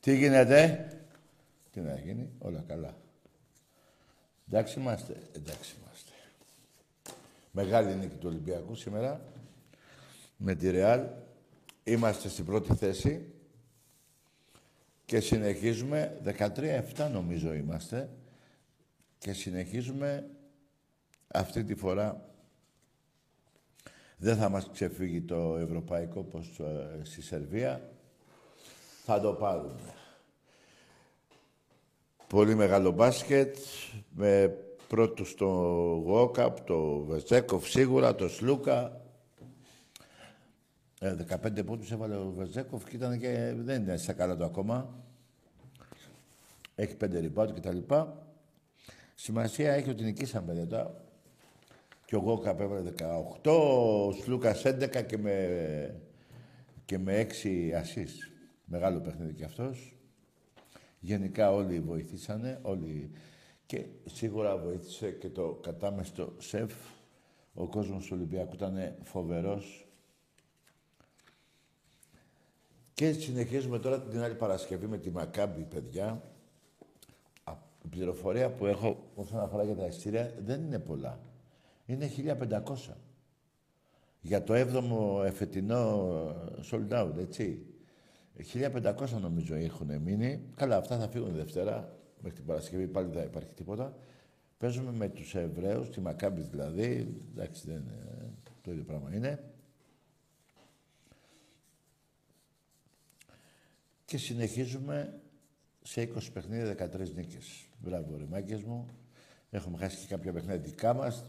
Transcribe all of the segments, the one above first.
Τι γίνεται; Τι να γίνει; Όλα καλά. Εντάξει είμαστε. Εντάξει είμαστε. Μεγάλη νίκη του Ολυμπιακού σήμερα. Με τη Ρεάλ. Είμαστε στην πρώτη θέση. Και συνεχίζουμε. 13-7 νομίζω είμαστε. Και συνεχίζουμε αυτή τη φορά δεν θα μας ξεφύγει το ευρωπαϊκό όπως ε, στη Σερβία. Θα το πάρουμε. Πολύ μεγάλο μπάσκετ, με πρώτο στο Γόκαπ, το Βεζέκοφ σίγουρα, το Σλούκα. Ε, 15 πόντους έβαλε ο Βεζέκοφ και, ήταν και δεν είναι στα καλά του ακόμα. Έχει πέντε ριμπάτ και τα λοιπά. Σημασία έχει ότι νικήσαμε μετά. Και ο Γόκαπ έβαλε 18, ο Σλούκας 11 και με, και με 6 ασίς. Μεγάλο παιχνίδι κι αυτός. Γενικά όλοι βοηθήσανε, όλοι. Και σίγουρα βοήθησε και το κατάμεστο σεφ. Ο κόσμος του Ολυμπιακού ήταν φοβερός. Και συνεχίζουμε τώρα την άλλη Παρασκευή με τη Μακάμπη, παιδιά. Η πληροφορία που έχω όσον αφορά για τα ειστήρια δεν είναι πολλά. Είναι 1500. Για το 7ο εφετινό sold out, έτσι. 1500 νομίζω έχουν μείνει. Καλά, αυτά θα φύγουν Δευτέρα. Μέχρι την Παρασκευή πάλι δεν θα υπάρχει τίποτα. Παίζουμε με τους Εβραίους, τη Μακάμπης δηλαδή. Εντάξει, δεν είναι, το ίδιο πράγμα είναι. Και συνεχίζουμε σε 20 παιχνίδια 13 νίκες. Μπράβο ρε μου. Έχουμε χάσει και κάποια παιχνίδια δικά μας.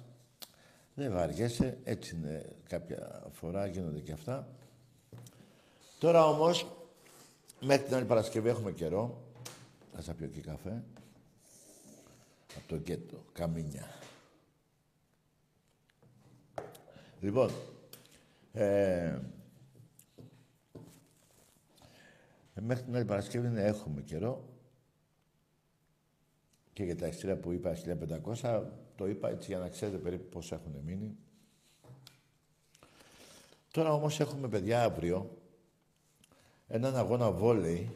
Δεν βαριέσαι. Έτσι είναι κάποια φορά, γίνονται και αυτά. Τώρα όμως Μέχρι την άλλη Παρασκευή έχουμε καιρό. Θα σας πιω και καφέ. Από το γκέτο. Καμίνια. Λοιπόν, ε, μέχρι την άλλη Παρασκευή ναι, έχουμε καιρό. Και για τα ειστήρια που είπα 1500, το είπα έτσι για να ξέρετε περίπου πώς έχουν μείνει. Τώρα όμως έχουμε παιδιά αύριο, έναν αγώνα βόλεϊ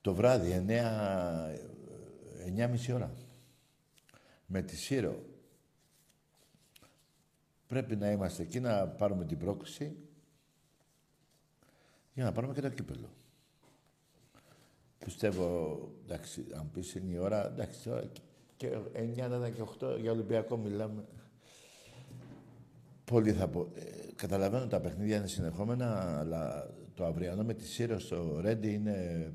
το βράδυ, 9, 9.30 ώρα. Με τη Σύρο. Πρέπει να είμαστε εκεί να πάρουμε την πρόκληση για να πάρουμε και το κύπελο. Πιστεύω, εντάξει, αν πεις είναι η ώρα, εντάξει, τώρα και 9, και 8 για Ολυμπιακό μιλάμε. Πολύ θα πω. Ε, καταλαβαίνω τα παιχνίδια είναι συνεχόμενα, αλλά το αυριανό με τη Σύρο στο Ρέντι είναι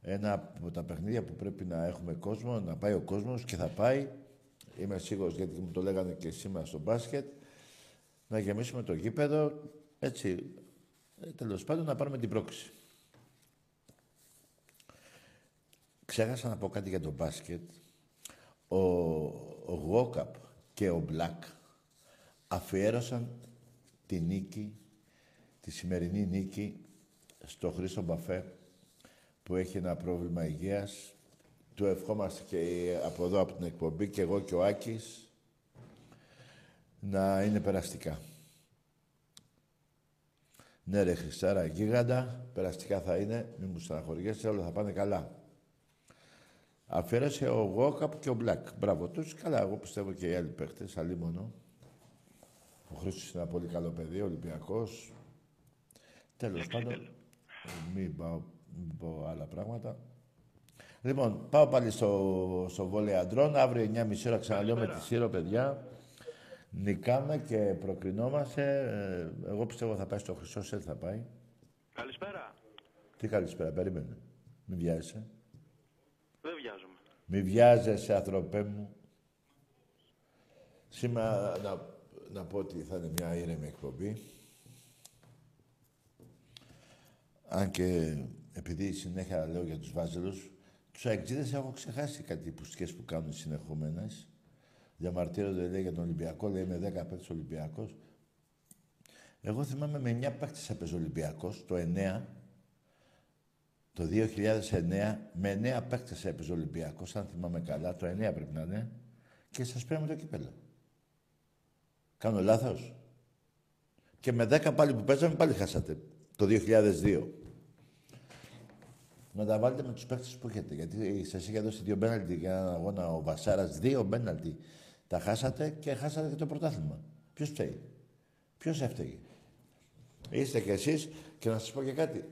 ένα από τα παιχνίδια που πρέπει να έχουμε κόσμο, να πάει ο κόσμος και θα πάει. Είμαι σίγουρος γιατί μου το λέγανε και σήμερα στο μπάσκετ. Να γεμίσουμε το γήπεδο, έτσι, ε, τέλος πάντων να πάρουμε την πρόκληση. Ξέχασα να πω κάτι για το μπάσκετ. Ο, ο Γόκαπ και ο Μπλακ αφιέρωσαν τη νίκη, τη σημερινή νίκη στο Χρήστο Μπαφέ που έχει ένα πρόβλημα υγείας. Του ευχόμαστε και από εδώ από την εκπομπή και εγώ και ο Άκης να είναι περαστικά. Ναι ρε Χριστάρα, γίγαντα, περαστικά θα είναι, μην μου στεναχωριέσαι, όλα θα πάνε καλά. Αφαίρεσε ο Γόκαπ και ο Μπλακ. Μπράβο τους. Καλά, εγώ πιστεύω και οι άλλοι παίχτες, μόνο. Ο Χρήστος είναι ένα πολύ καλό παιδί, Ολυμπιακός. Τέλος πάντων, μην πάω, μην πω άλλα πράγματα. Λοιπόν, πάω πάλι στο, στο βόλεϊ αντρών. Αύριο 9.30 ώρα ξαναλέω με τη Σύρο, παιδιά. Νικάμε και προκρινόμαστε. Ε, εγώ πιστεύω θα πάει στο Χρυσό Σελ, θα πάει. Καλησπέρα. Τι καλησπέρα, περίμενε. Μην βιάζεσαι. Δεν βιάζομαι. Μην βιάζεσαι, ανθρωπέ μου. Σήμερα να, να πω ότι θα είναι μια ήρεμη εκπομπή. Αν και επειδή συνέχεια λέω για τους βάζελους, τους αεξίδες έχω ξεχάσει κάτι πουστιές που κάνουν συνεχόμενες. Διαμαρτύρονται, λέει, για τον Ολυμπιακό, λέει, με 10 παίκτες Ολυμπιακός. Εγώ θυμάμαι με 9 παίκτες έπαιζε Ολυμπιακός, το 9, το 2009, με 9 παίκτες έπαιζε Ολυμπιακός, αν θυμάμαι καλά, το 9 πρέπει να είναι, και σας πήραμε το κύπελο. Κάνω λάθος; Και με 10 πάλι που παίζαμε, πάλι χάσατε. Το 2002. Να τα βάλετε με τους παίκτες που έχετε. Γιατί σας είχε δώσει δύο μπέναλτι για έναν αγώνα ο Βασάρας. Δύο μπέναλτι. Τα χάσατε και χάσατε και το πρωτάθλημα. Ποιος φταίει; Ποιος έφταιγε; Είστε κι εσείς και να σας πω και κάτι.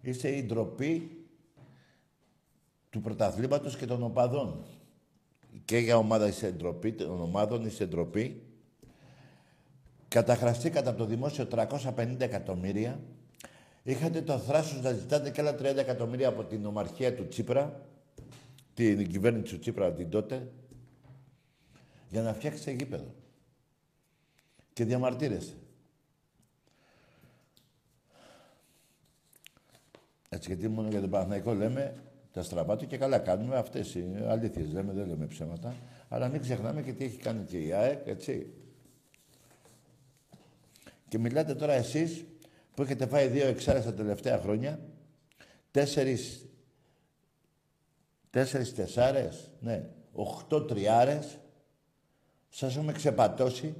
Είστε η ντροπή του πρωταθλήματος και των οπαδών. Και για ομάδα είσαι ντροπή, των ομάδων είσαι ντροπή. Καταχραστήκατε από το δημόσιο 350 εκατομμύρια. Είχατε το θράσος να ζητάτε και άλλα 30 εκατομμύρια από την ομαρχία του Τσίπρα, την κυβέρνηση του Τσίπρα την τότε, για να φτιάξετε γήπεδο. Και διαμαρτύρεστε. Έτσι, γιατί μόνο για τον Παναθηναϊκό λέμε τα στραβά του και καλά κάνουμε. Αυτές οι αλήθειες λέμε, δεν λέμε ψέματα. Αλλά μην ξεχνάμε και τι έχει κάνει και η ΑΕΚ, έτσι. Και μιλάτε τώρα εσείς που έχετε φάει δύο εξάρες τα τελευταία χρόνια, τέσσερις, τέσσερις τεσσάρες, ναι, οχτώ τριάρες, σας έχουμε ξεπατώσει,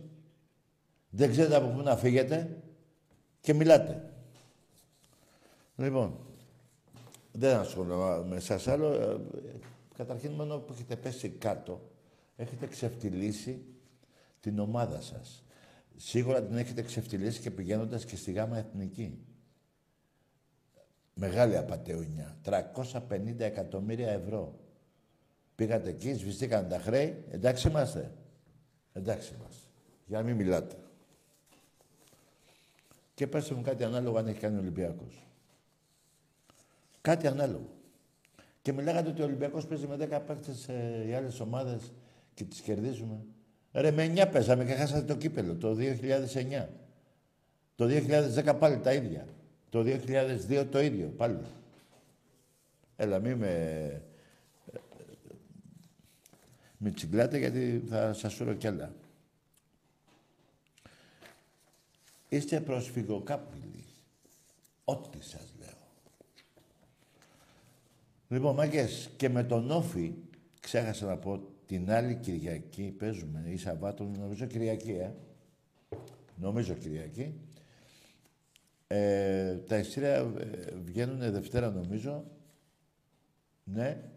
δεν ξέρετε από πού να φύγετε και μιλάτε. Λοιπόν, δεν ασχολούμαι με εσάς άλλο. Ε, καταρχήν μόνο που έχετε πέσει κάτω, έχετε ξεφτυλίσει την ομάδα σας. Σίγουρα την έχετε ξεφτυλίσει και πηγαίνοντας και στη γάμα εθνική. Μεγάλη απαταιωνιά. 350 εκατομμύρια ευρώ. Πήγατε εκεί, σβηστήκαν τα χρέη. Εντάξει είμαστε. Εντάξει είμαστε. Για να μην μιλάτε. Και πέστε μου κάτι ανάλογο αν έχει κάνει ο Ολυμπιακός. Κάτι ανάλογο. Και μιλάγατε ότι ο Ολυμπιακός παίζει με 10 παίκτες ε, οι άλλες ομάδες και τις κερδίζουμε. Ρε με 9 παίζαμε και χάσατε το κύπελο το 2009. Το 2010 πάλι τα ίδια. Το 2002 το ίδιο πάλι. Έλα μη με... Ε, μη τσιγκλάτε γιατί θα σας σούρω κι άλλα. Είστε προσφυγοκάπηλοι. Ό,τι σας λέω. Λοιπόν, μάγκες, και με τον Όφη, ξέχασα να πω, την άλλη Κυριακή παίζουμε, ή Σαββάτο, νομίζω Κυριακή, ε. Νομίζω Κυριακή. Ε, τα ειστήρια ε, βγαίνουν Δευτέρα, νομίζω. Ναι.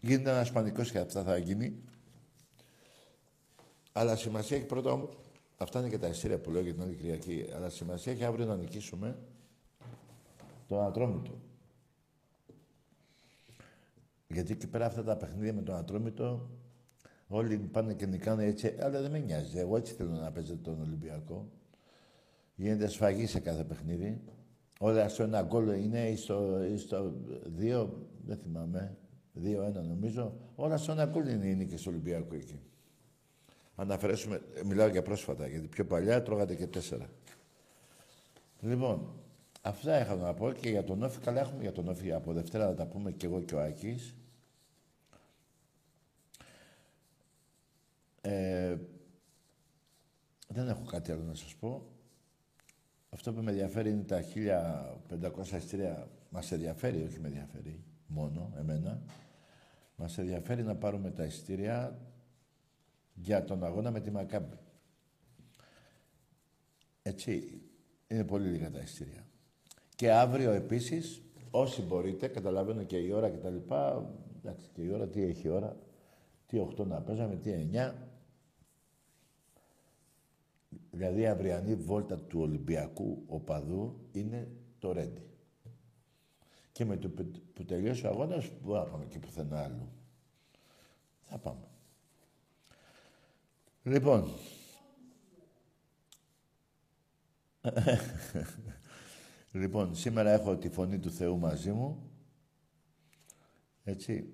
Γίνεται ένας πανικός και αυτά θα γίνει. Αλλά σημασία έχει πρώτα όμως... Αυτά είναι και τα ειστήρια που λέω για την άλλη Κυριακή. Αλλά σημασία έχει αύριο να νικήσουμε το Ατρόμητο. Γιατί εκεί πέρα αυτά τα παιχνίδια με τον Ατρόμητο όλοι πάνε και νικάνε έτσι, αλλά δεν με νοιάζει. Εγώ έτσι θέλω να παίζετε τον Ολυμπιακό. Γίνεται σφαγή σε κάθε παιχνίδι. Όλα στο ένα γκολ είναι ή στο, ή στο δύο, δεν θυμάμαι, δύο-ένα νομίζω. Όλα στο ένα γκολ είναι οι νίκες του Ολυμπιακού εκεί. Αν αφαιρέσουμε, μιλάω για πρόσφατα, γιατί πιο παλιά τρώγατε και τέσσερα. Λοιπόν, αυτά είχα να πω και για τον Όφη. Καλά έχουμε για τον Όφη. Από Δευτέρα θα τα πούμε και εγώ και ο Άκης. Ε, δεν έχω κάτι άλλο να σας πω. Αυτό που με ενδιαφέρει είναι τα 1500 εισιτήρια. Μας ενδιαφέρει, όχι με ενδιαφέρει μόνο εμένα. Μας ενδιαφέρει να πάρουμε τα εισιτήρια για τον αγώνα με τη Μακάμπη. Έτσι, είναι πολύ λίγα τα εισιτήρια. Και αύριο επίσης, όσοι μπορείτε, καταλαβαίνω και η ώρα και τα λοιπά, εντάξει, και η ώρα, τι έχει η ώρα, τι 8 να παίζαμε, τι 9. Δηλαδή η αυριανή βόλτα του Ολυμπιακού οπαδού είναι το Ρέντι. Και με το που τελειώσει ο αγώνας, μπορούμε να πάμε και πουθενά άλλο. Θα πάμε. Λοιπόν. λοιπόν, σήμερα έχω τη Φωνή του Θεού μαζί μου. Έτσι.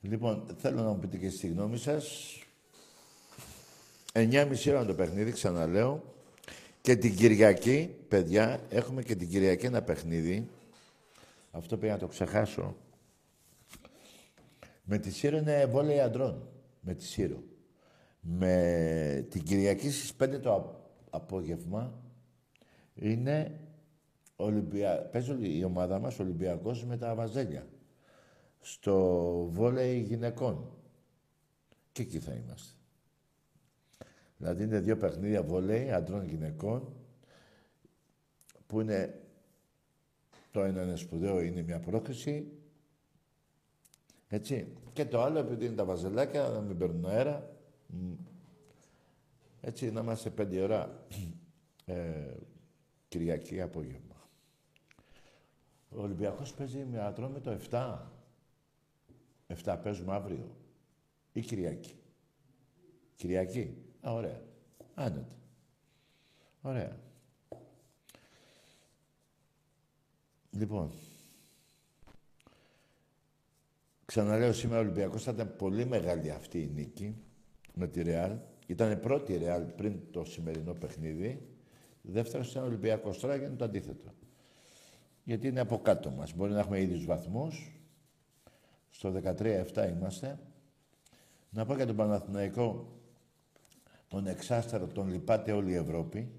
Λοιπόν, θέλω να μου πείτε και στη γνώμη σας. 9.30 ώρα το παιχνίδι, ξαναλέω. Και την Κυριακή, παιδιά, έχουμε και την Κυριακή ένα παιχνίδι. Αυτό πήγα να το ξεχάσω. Με τη Σύρο είναι βόλεϊ αντρών. Με τη Σύρο. Με την Κυριακή στις 5 το απόγευμα είναι Ολυμπια... παίζει η ομάδα μας Ολυμπιακός με τα Βαζέλια. Στο βόλεϊ γυναικών. Και εκεί θα είμαστε. Δηλαδή είναι δύο παιχνίδια βόλεϊ αντρών γυναικών που είναι το ένα είναι σπουδαίο, είναι μια πρόκληση. Έτσι. Και το άλλο, επειδή είναι τα βαζελάκια, να μην παίρνουν αέρα. Έτσι, να είμαστε πέντε ώρα ε, Κυριακή απόγευμα. Ο Ολυμπιακός παίζει με ατρό με το 7. 7 παίζουμε αύριο. Ή Κυριακή. Κυριακή. Α, ωραία. Άνετε. Ωραία. Λοιπόν, ξαναλέω σήμερα ο Ολυμπιακός θα ήταν πολύ μεγάλη αυτή η νίκη με τη Ρεάλ. Ήταν πρώτη η Ρεάλ πριν το σημερινό παιχνίδι. Δεύτερο ήταν ο Ολυμπιακός. Τώρα γίνεται το αντίθετο. Γιατί είναι από κάτω μας. Μπορεί να έχουμε ίδιους βαθμούς. Στο 13-7 είμαστε. Να πω για τον Παναθηναϊκό τον εξάστερο τον λυπάται όλη η Ευρώπη.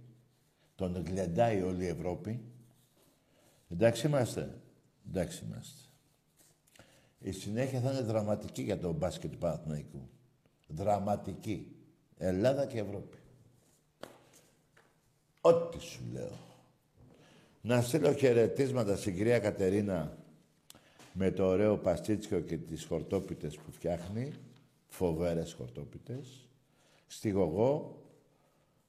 Τον γλεντάει όλη η Ευρώπη. Εντάξει είμαστε. Εντάξει είμαστε. Η συνέχεια θα είναι δραματική για το μπάσκετ του Παναθηναϊκού. Δραματική. Ελλάδα και Ευρώπη. Ό,τι σου λέω. Να στείλω χαιρετίσματα στην κυρία Κατερίνα με το ωραίο παστίτσιο και τις χορτόπιτες που φτιάχνει. Φοβέρες χορτόπιτες. Στη Γογό,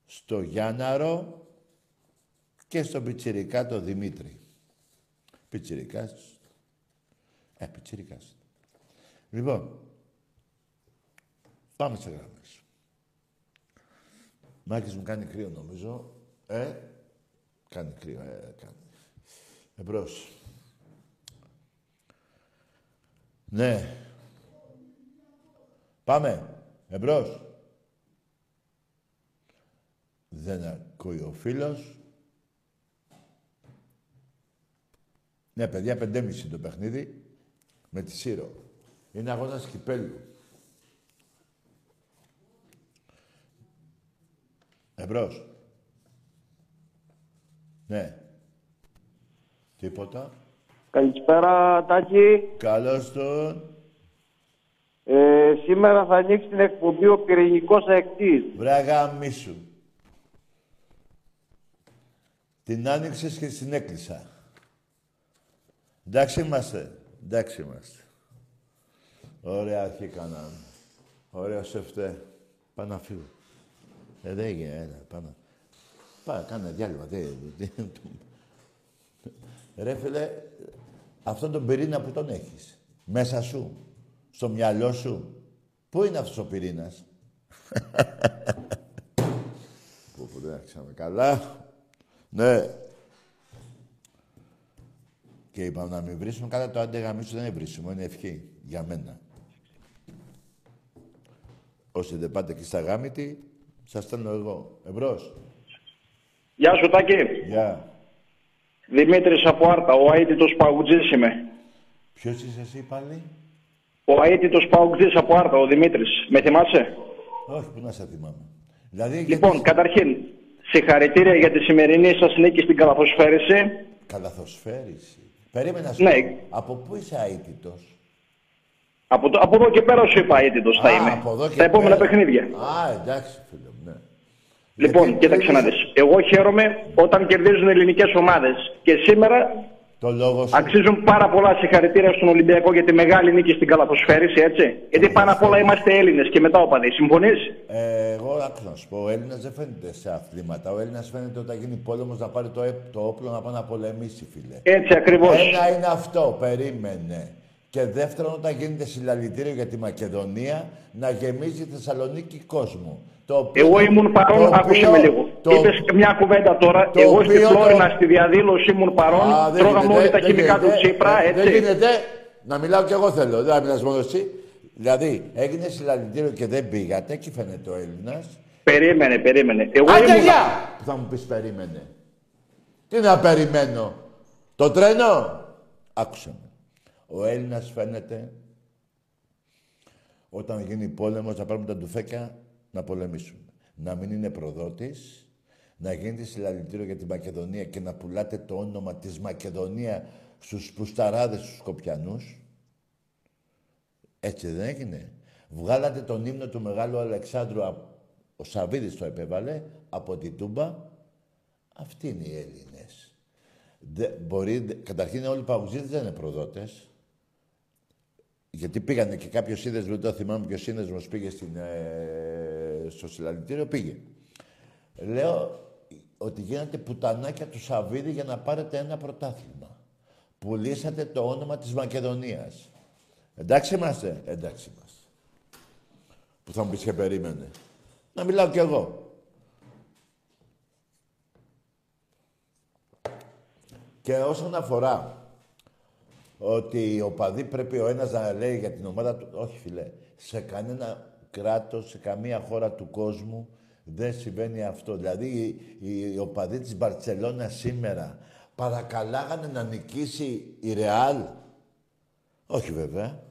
στο Γιάνναρο και στον Πιτσιρικά το Δημήτρη. Πιτσιρικάς. Ε, πιτσιρικάς. Λοιπόν, πάμε σε γράμμες. Μάκης μου κάνει κρύο νομίζω. Ε, κάνει κρύο, ε, κάνει. Εμπρός. Ναι. Πάμε. Εμπρός. Δεν ακούει ο φίλος. Ναι, παιδιά, πεντέμιση το παιχνίδι με τη Σύρο. Είναι αγώνας κυπέλου. Εμπρός. Ναι. Τίποτα. Καλησπέρα, Τάκη. Καλώς τον. Ε, σήμερα θα ανοίξει την εκπομπή ο πυρηνικός αεκτής. Βράγα μίσου. Την άνοιξες και την έκλεισα. Εντάξει είμαστε. Εντάξει είμαστε. Ωραία αρχή κάναμε. Ωραία σε φταίει. Πάμε να φύγω. Ε, δεν έγινε, έλα, πάμε. Πάμε, κάνε διάλειμμα. Ρε φίλε, αυτόν τον πυρήνα που τον έχεις. Μέσα σου. Στο μυαλό σου. Πού είναι αυτός ο πυρήνας; Πού, πού, εντάξει. παίξαμε καλά. Ναι. Και είπαμε να μην βρίσουμε. Κατά το αντεγαμίσου δεν είναι βρίσιμο, είναι ευχή. Για μένα. Όσοι δεν πάτε εκεί στα γάμητη, σας στέλνω εγώ. Εμπρός. Γεια σου Τάκη. Γεια. Δημήτρης από Άρτα, ο αίτητος Παουτζής είμαι. Ποιος είσαι εσύ πάλι; Ο αίτητος Παουτζής από Άρτα, ο Δημήτρης. Με θυμάσαι; Όχι, που να σε θυμάμαι. Δηλαδή, Λοιπόν, γιατί... καταρχήν, συγχαρητήρια για τη σημερινή σας νίκη στην καλαθοσφαίριση. Καλαθοσφαίριση. Περίμενα να σου Ναι. πω, Από πού είσαι αίτητος; Από, το- από εδώ και πέρα σου είπα αίτητος θα Α, είμαι. από εδώ και Στα επόμενα πέρα. παιχνίδια. Α, εντάξει, φίλε μου, ναι. Λοιπόν, Γιατί κοίταξε να δεν δεις. Εγώ χαίρομαι όταν κερδίζουν ελληνικές ομάδες. Και σήμερα Το λόγο σου. αξίζουν πάρα πολλά συγχαρητήρια στον Ολυμπιακό για τη μεγάλη νίκη στην καλαθοσφαίριση, έτσι. Γιατί πάνω απ' όλα είμαστε Έλληνες και μετά οπαδοί. Συμφωνείς; Ε, εγώ άκου να σου πω, ο Έλληνας δεν φαίνεται σε αθλήματα. Ο Έλληνας φαίνεται όταν γίνει πόλεμος να πάρει το, έ- το όπλο να πάει να πολεμήσει, φίλε. Έτσι ακριβώς. Ένα είναι αυτό, περίμενε. Και δεύτερον, όταν γίνεται συλλαλητήριο για τη Μακεδονία, να γεμίζει η Θεσσαλονίκη κόσμο. Το οποίο- Εγώ ήμουν παρόν, το άκουσε οποίο- με λίγο. το- Είπες μια κουβέντα τώρα. το Εγώ στη οποίο το- Φλόρινα στη διαδήλωση ήμουν παρόν. Α, δεν Τρώγαμε γίνεται, όλοι τα δεν χημικά του γίνεται, Τσίπρα, δεν- έτσι. Δεν γίνεται. Να μιλάω κι εγώ θέλω. Δεν θα μιλάς μόνος εσύ. Δηλαδή, έγινε συλλαλητήριο και δεν πήγατε, εκεί φαίνεται ο Έλληνας. Περίμενε, περίμενε. Εγώ Άντε ήμουν... γεια! Που θα μου πεις περίμενε. Τι να περιμένω. Το τρένο; Άκουσε με. Ο Έλληνας φαίνεται όταν γίνει πόλεμος να πάρουμε τα ντουφέκια να πολεμήσουμε. Να μην είναι προδότης, να γίνεται συλλαλητήριο για τη Μακεδονία και να πουλάτε το όνομα της Μακεδονία στους πουσταράδες στους Σκοπιανούς. Έτσι δεν έγινε. Βγάλατε τον ύμνο του Μεγάλου Αλεξάνδρου, απ- ο Σαββίδης το επέβαλε, από την Τούμπα. Αυτοί είναι οι Έλληνες. Δε, μπορεί, δε- καταρχήν όλοι οι παγκοσμίδες δεν είναι προδότες. Γιατί πήγανε και κάποιος σύνδεσμος, δεν το θυμάμαι ποιος σύνδεσμος πήγε στην, ε, στο συλλαλητήριο, πήγε. Λέω ότι γίνατε πουτανάκια του Σαββίδη για να πάρετε ένα πρωτάθλημα. Πουλήσατε το όνομα της Μακεδονίας. Εντάξει είμαστε, εντάξει είμαστε. Που θα μου πεις και περίμενε. Να μιλάω κι εγώ. Και όσον αφορά ότι ο παδί πρέπει ο ένας να λέει για την ομάδα του... Όχι, φιλέ. Σε κανένα κράτος, σε καμία χώρα του κόσμου δεν συμβαίνει αυτό. Δηλαδή, οι, οι οπαδοί της Μπαρτσελώνα σήμερα παρακαλάγανε να νικήσει η Ρεάλ. Όχι βέβαια.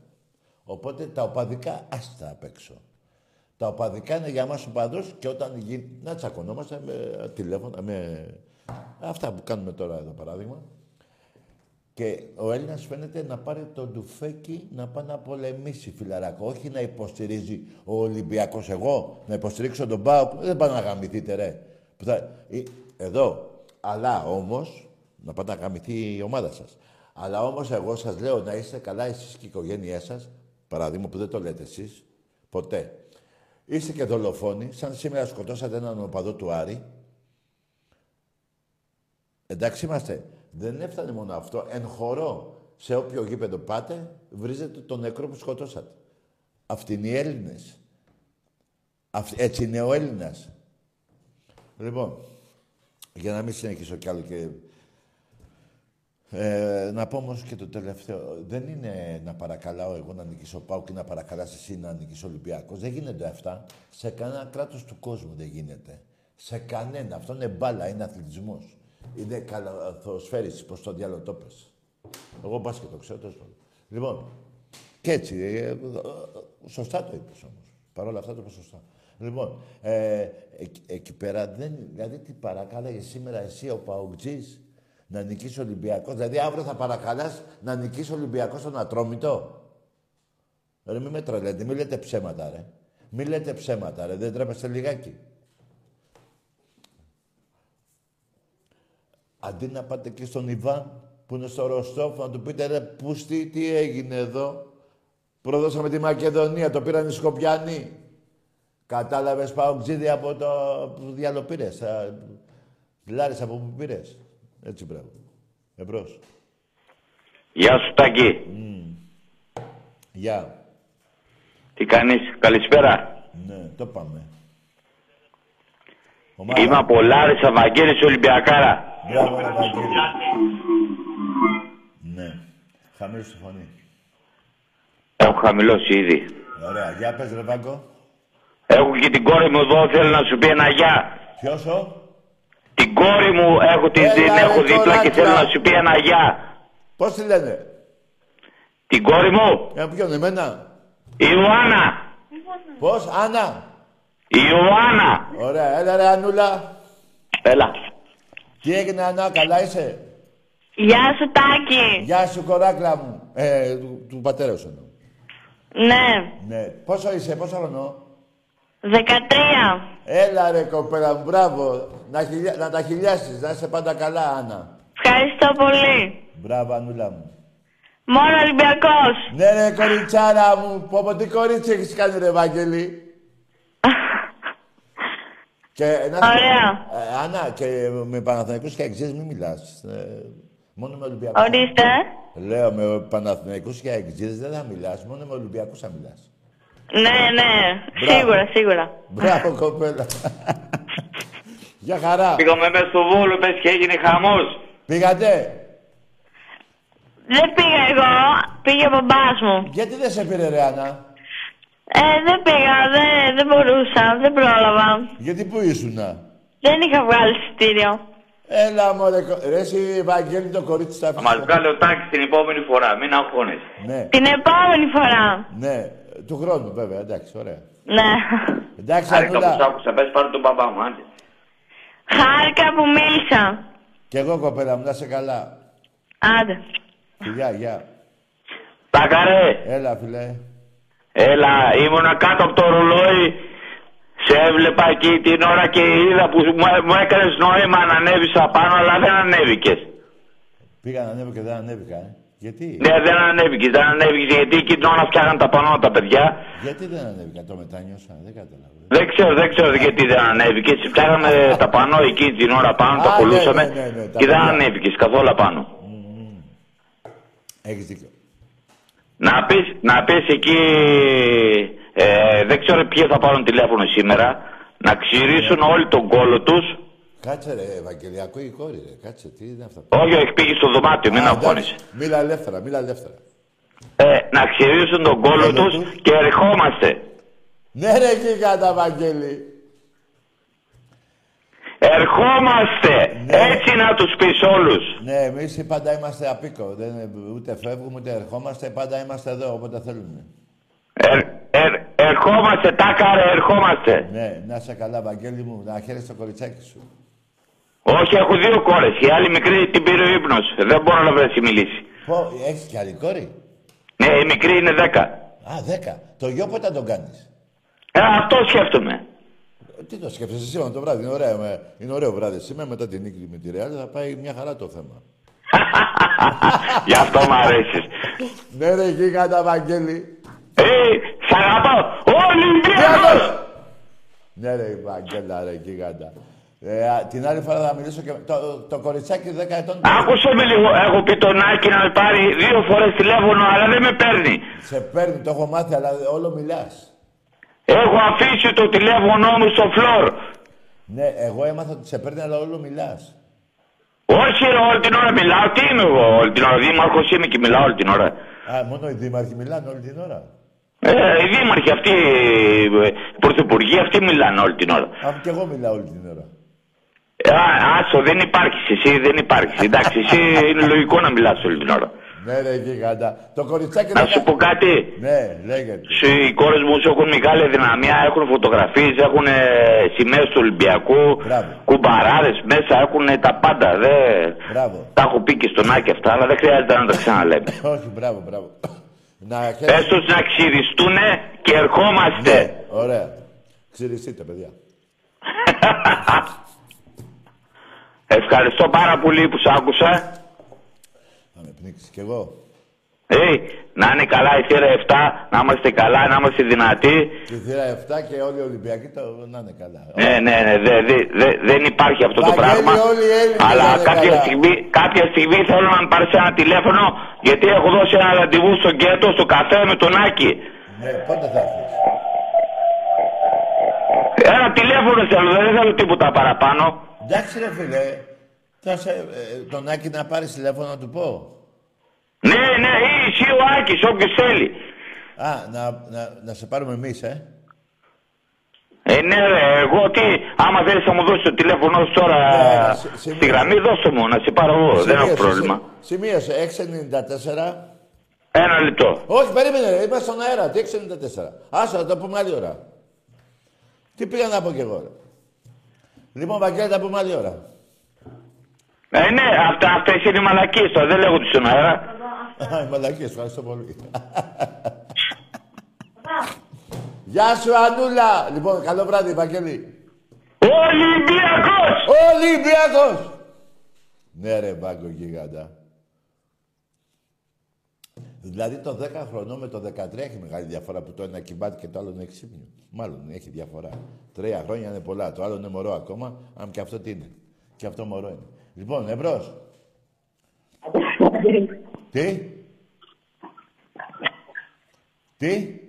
Οπότε τα οπαδικά άστα απ' έξω. Τα οπαδικά είναι για μας οπαδούς και όταν γίνει... Να τσακωνόμαστε με τηλέφωνα, με... Αυτά που κάνουμε τώρα εδώ παράδειγμα. Και ο Έλληνας φαίνεται να πάρει το ντουφέκι να πάει να πολεμήσει, φιλαράκο. Όχι να υποστηρίζει ο Ολυμπιακός. Εγώ να υποστηρίξω τον Πάο. Δεν πάω να γαμηθείτε, ρε. Που θα... Ε, Εδώ. Αλλά όμως, να πάτε να γαμηθεί η ομάδα σας. Αλλά όμως εγώ σας λέω να είστε καλά εσείς και η οικογένειά σας. Παράδειγμα που δεν το λέτε εσείς. Ποτέ. Είστε και δολοφόνοι, σαν σήμερα σκοτώσατε έναν οπαδό του Άρη. Εντάξει είμαστε. Δεν έφτανε μόνο αυτό. Εν χορό, σε όποιο γήπεδο πάτε, βρίζετε τον νεκρό που σκοτώσατε. Αυτοί είναι οι Έλληνες. Αυτ- Έτσι είναι ο Έλληνας. Λοιπόν, για να μην συνεχίσω κι άλλο και... Ε, να πω όμως και το τελευταίο. Δεν είναι να παρακαλάω εγώ να νικήσω Πάο και να παρακαλάς εσύ να νικήσω Ολυμπιακός. Δεν γίνονται αυτά. Σε κανένα κράτος του κόσμου δεν γίνεται. Σε κανένα. Αυτό είναι μπάλα, είναι αθλητισμός. Είναι καλαθοσφαίριση, πώς το διάλογο το πες. Εγώ μπάσκετ το ξέρω, τέλος πάντων. Λοιπόν, και έτσι, ε, ε, σωστά το είπες όμως. Παρ' όλα αυτά το είπες σωστά. Λοιπόν, ε, εκ- εκεί πέρα δεν, δηλαδή τι παρακάλαγες σήμερα εσύ ο Παουτζής να νικήσει ο Ολυμπιακός; Δηλαδή αύριο θα παρακαλάς να νικήσει ο Ολυμπιακός στον Ατρόμητο; Ρε μη με τρελαίνετε, μη λέτε ψέματα ρε. Μη λέτε ψέματα ρε, δεν τρέπεστε λιγάκι. Αντί να πάτε και στον Ιβάν που είναι στο Ροστόφ να του πείτε ρε πούστη τι έγινε εδώ; Προδώσαμε τη Μακεδονία, το πήραν οι Σκοπιανοί. Κατάλαβες Παοξίδη από το που διάλο πήρες. α, Λάρες από που πήρες. Έτσι μπράβο. Εμπρός. Γεια σου Τάκη. Γεια. Τι κάνεις. Καλησπέρα. Ναι, το πάμε. Ομάδα. Είμαι από Λάρισα, Βαγγέλης Ολυμπιακάρα. Μπράβο, ρε Βαγγέλη. Ναι. Χαμήλωσε τη φωνή. Έχω χαμηλώσει ήδη. Ωραία. Για πες ρε Βάγκο. Έχω και την κόρη μου εδώ, θέλω να σου πει ένα γεια. Ποιος ο; Την κόρη μου έχω, τη, Έλα, την ρε, έχω δίπλα κοράκια. και θέλω να σου πει ένα γεια. Πώς τη λένε; Την κόρη μου, Για ποιον εμένα; η Ιωάννα. Πώς. Άννα; Η Ιωάννα. Ωραία. Έλα ρε Ανούλα. Έλα. Τι έγινε Άννα. Καλά είσαι; Γεια σου Τάκη. Γεια σου κοράκλα μου. Ε, του, του πατέρα σου εννοώ. Ναι, Ναι. Πόσο είσαι. Πόσο χρονό; 13. Έλα ρε κοπέλα μου. Μπράβο. Να, χιλιά... να τα χιλιάσεις. Να είσαι πάντα καλά Άννα. Ευχαριστώ πολύ. Μπράβο Ανούλα μου. Μόνο Ολυμπιακός. Ναι ρε κοριτσάρα μου. Πω πω τι κορίτσι έχεις κάνει ρε Βαγγέλη. Και να σου πω, Ωραία. Ε, Άννα, και με Παναθηναϊκούς και Αεξίδες μην μιλάς. Ε, μόνο με Ολυμπιακούς. Ορίστε. Λέω με Παναθηναϊκούς και Αεξίδες δεν θα μιλάς. Μόνο με Ολυμπιακούς θα μιλάς. Ναι, ναι. Μπράβο. Σίγουρα, σίγουρα. Μπράβο κοπέλα. Για χαρά. Πήγαμε μέσα στο Βόλο, πες και έγινε χαμός. Πήγατε; Δεν πήγα εγώ. Πήγε ο μπαμπάς μου. Γιατί δεν σε πήρε ρε Άννα; Ε, δεν πήγα. Δεν, δεν μπορούσα. Δεν πρόλαβα. Γιατί πού ήσουνα. Δεν είχα βγάλει εισιτήριο. Έλα μωρέ. κο- Ρε εσύ Βαγγέλη το κορίτσι θα Θα μας βγάλει ο Τάκης την επόμενη φορά, μην αγχώνεσαι. Ναι, Την επόμενη φορά. ναι. Του χρόνου βέβαια. Εντάξει, ωραία. Ναι. Εντάξει Άρηκα που σ' Ανούλα. άκουσα, πες πάρε τον μπαμπά μου, άντε. Χάρηκα που μίλησα. Κι εγώ κοπέλα μου να σε καλά. Άντε. Φιλιά, γεια. Τάκα ρε, Έλα φιλέ. Έλα, ήμουνα κάτω από το ρολόι, σε έβλεπα εκεί την ώρα και είδα που μου, μου έκανες νόημα να ανέβεις απάνω, αλλά δεν ανέβηκες. Πήγα να ανέβω και δεν ανέβηκα, ε. Γιατί, Ναι, δεν ανέβηκες, δεν ανέβηκες, γιατί εκεί την ώρα φτιάχναν τα πανώ τα παιδιά. γιατί δεν ανέβηκα, το μετάνιωσα, δεν κατάλαβα. Δεν ξέρω, δεν ξέρω γιατί δεν ανέβηκες. Φτιάχναμε τα πανώ εκεί την ώρα πάνω, Α, τα ναι, κολούσαμε ναι, ναι, ναι, τα και δεν παιδιά. ανέβηκες καθόλου απάνω. Έχεις δίκιο. Να πεις, να πεις εκεί, ε, δεν ξέρω ποιοι θα πάρουν τηλέφωνο σήμερα, να ξυρίσουν όλοι τον κόλο τους. Κάτσε ρε, Ευαγγελιακό η κόρη ρε, κάτσε, τι είναι αυτά; Όχι, όχι, πήγε στο δωμάτιο, μην Α, αγχώνεσαι. εντάξει, Μίλα ελεύθερα, μίλα ελεύθερα. Ε, να ξυρίσουν τον κόλο Κόλο τους τους. και ερχόμαστε. Ναι ρε γίγαντα, Βαγγέλη. Ερχόμαστε! Ναι. Έτσι να τους πεις όλους. Ναι, εμείς πάντα είμαστε απίκο. Δεν, ούτε φεύγουμε, ούτε ερχόμαστε, πάντα είμαστε εδώ, όποτε θέλουμε. Ερ, ερ, ερχόμαστε, τάκαρε, ερχόμαστε. Ναι, να είσαι καλά, Βαγγέλη μου, να χαίρεσαι το κοριτσάκι σου. Όχι, έχω δύο κόρες. Η άλλη μικρή την πήρε ο ύπνος. Δεν μπορώ να βρέσει μιλήσει. Πω, έχεις κι άλλη κόρη; Ναι, η μικρή είναι δέκα. Α, δέκα. Το γιο πότε θα τον κάνεις; Ε, αυτό σκέφτομαι. Ε, Τι το σκέφτεσαι σήμερα το βράδυ, είναι, ωραία, με- είναι ωραίο βράδυ σήμερα, μετά την νίκη με τη Ρεάλ θα πάει μια χαρά το θέμα. Γι' αυτό μ' αρέσεις. Ναι ρε γίγαντα, Βαγγέλη. Ε, σ' αγαπάω. Ολυμπιακός! Ναι ρε Βαγγέλα, ρε γίγαντα. Ε, α, την άλλη φορά θα μιλήσω και... Το, το κοριτσάκι 10 ετών... Άκουσε με λίγο. Έχω πει τον Άκη να με πάρει δύο φορές τηλέφωνο, αλλά δεν με παίρνει. Σε παίρνει, το έχω μάθει, αλλά όλο μιλάς. Έχω αφήσει το τηλέφωνό μου στο φλόρ. Ναι, εγώ έμαθα ότι σε παίρνει, αλλά όλο μιλάς. Όχι, ρε, όλη την ώρα μιλάω. Τι είμαι εγώ όλη την ώρα. Δήμαρχος είμαι και μιλάω όλη την ώρα. Α, μόνο οι δήμαρχοι μιλάνε όλη την ώρα. Ε, οι δήμαρχοι αυτοί, ε, οι πρωθυπουργοί αυτοί μιλάνε όλη την ώρα. Α, και εγώ μιλάω όλη την ώρα. Ε, Α, άσο, δεν υπάρχεις εσύ, δεν υπάρχεις. Εντάξει, εσύ είναι λογικό να μιλάς όλη την ώρα. Ναι ρε γίγαντα. Το κοριτσάκι... Να 10 σου πω κάτι. Ναι, λέγεται. Σου, οι κόρες μου σου έχουν μεγάλη δυναμία, έχουν φωτογραφίες, έχουν ε, σημαίες του Ολυμπιακού, Μπράβο. κουμπαράδες μέσα, έχουν τα πάντα. Δε... Μπράβο. Τα έχω πει και στον Άκη αυτά, αλλά δεν χρειάζεται να τα ξαναλέμε. Όχι, μπράβο, μπράβο. Να Πες χαίρεσαι. τους να ξυριστούνε και ερχόμαστε. Ναι, ωραία. Ξυριστείτε, παιδιά. Ευχαριστώ πάρα πολύ που σ' άκουσα. Θα με πνίξεις κι εγώ. Ε, να είναι καλά η θύρα 7, να είμαστε καλά, να είμαστε δυνατοί. Τη θύρα 7 και όλοι οι Ολυμπιακοί το, να είναι καλά. Ναι, ναι, ναι, δε, δε, δε, δεν υπάρχει αυτό το Βαγγέλη, πράγμα. όλοι οι Έλληνες Αλλά να είναι κάποια καλά. στιγμή, κάποια στιγμή θέλω να με πάρεις ένα τηλέφωνο γιατί έχω δώσει ένα ραντεβού στο γκέτο, στο καφέ με τον Άκη. Ναι, πότε θα έρθεις; Ένα τηλέφωνο θέλω, δεν θέλω τίποτα παραπάνω. Εντάξει ρε φίλε, θα σε, ε, τον Άκη να πάρεις τηλέφωνο να του πω; Ναι, ναι, ή εσύ ο Άκης, όποιος θέλει. Α, να, να, να σε πάρουμε εμείς, ε. Ε, ναι, ρε, εγώ τι, άμα θέλεις να μου δώσεις το τηλέφωνο σου τώρα Ναι, σε- σε- στη γραμμή, δώσε μου, να σε πάρω εγώ, δεν έχω Σημείωσε, πρόβλημα. σε- Σημείωσε, 694. Ένα λεπτό. Όχι, περίμενε, ρε, είμαστε στον αέρα. Τι 694. Άσο, θα το πούμε άλλη ώρα. Τι πήγα να πω κι εγώ, ρε. Λοιπόν, Βαγγέλη, θα πούμε άλλη ώρα. Ε, ναι, αυτά, αυτές είναι οι μαλακίες τώρα, δεν λέγονται στον αέρα. Α, οι μαλακίες, ευχαριστώ πολύ. Γεια σου, Ανούλα. Λοιπόν, καλό βράδυ, Βαγγέλη. Ολυμπιακός! Ολυμπιακός! Ναι, ρε, μπάγκο γίγαντα. Δηλαδή το 10 χρονών με το 13 έχει μεγάλη διαφορά που το ένα κυμπάται και το άλλο είναι ξύπνιο. Μάλλον έχει διαφορά. Τρία χρόνια είναι πολλά. Το άλλο είναι μωρό ακόμα, αν και αυτό τι είναι. Και αυτό μωρό είναι. Λοιπόν, εμπρός. τι; Τι;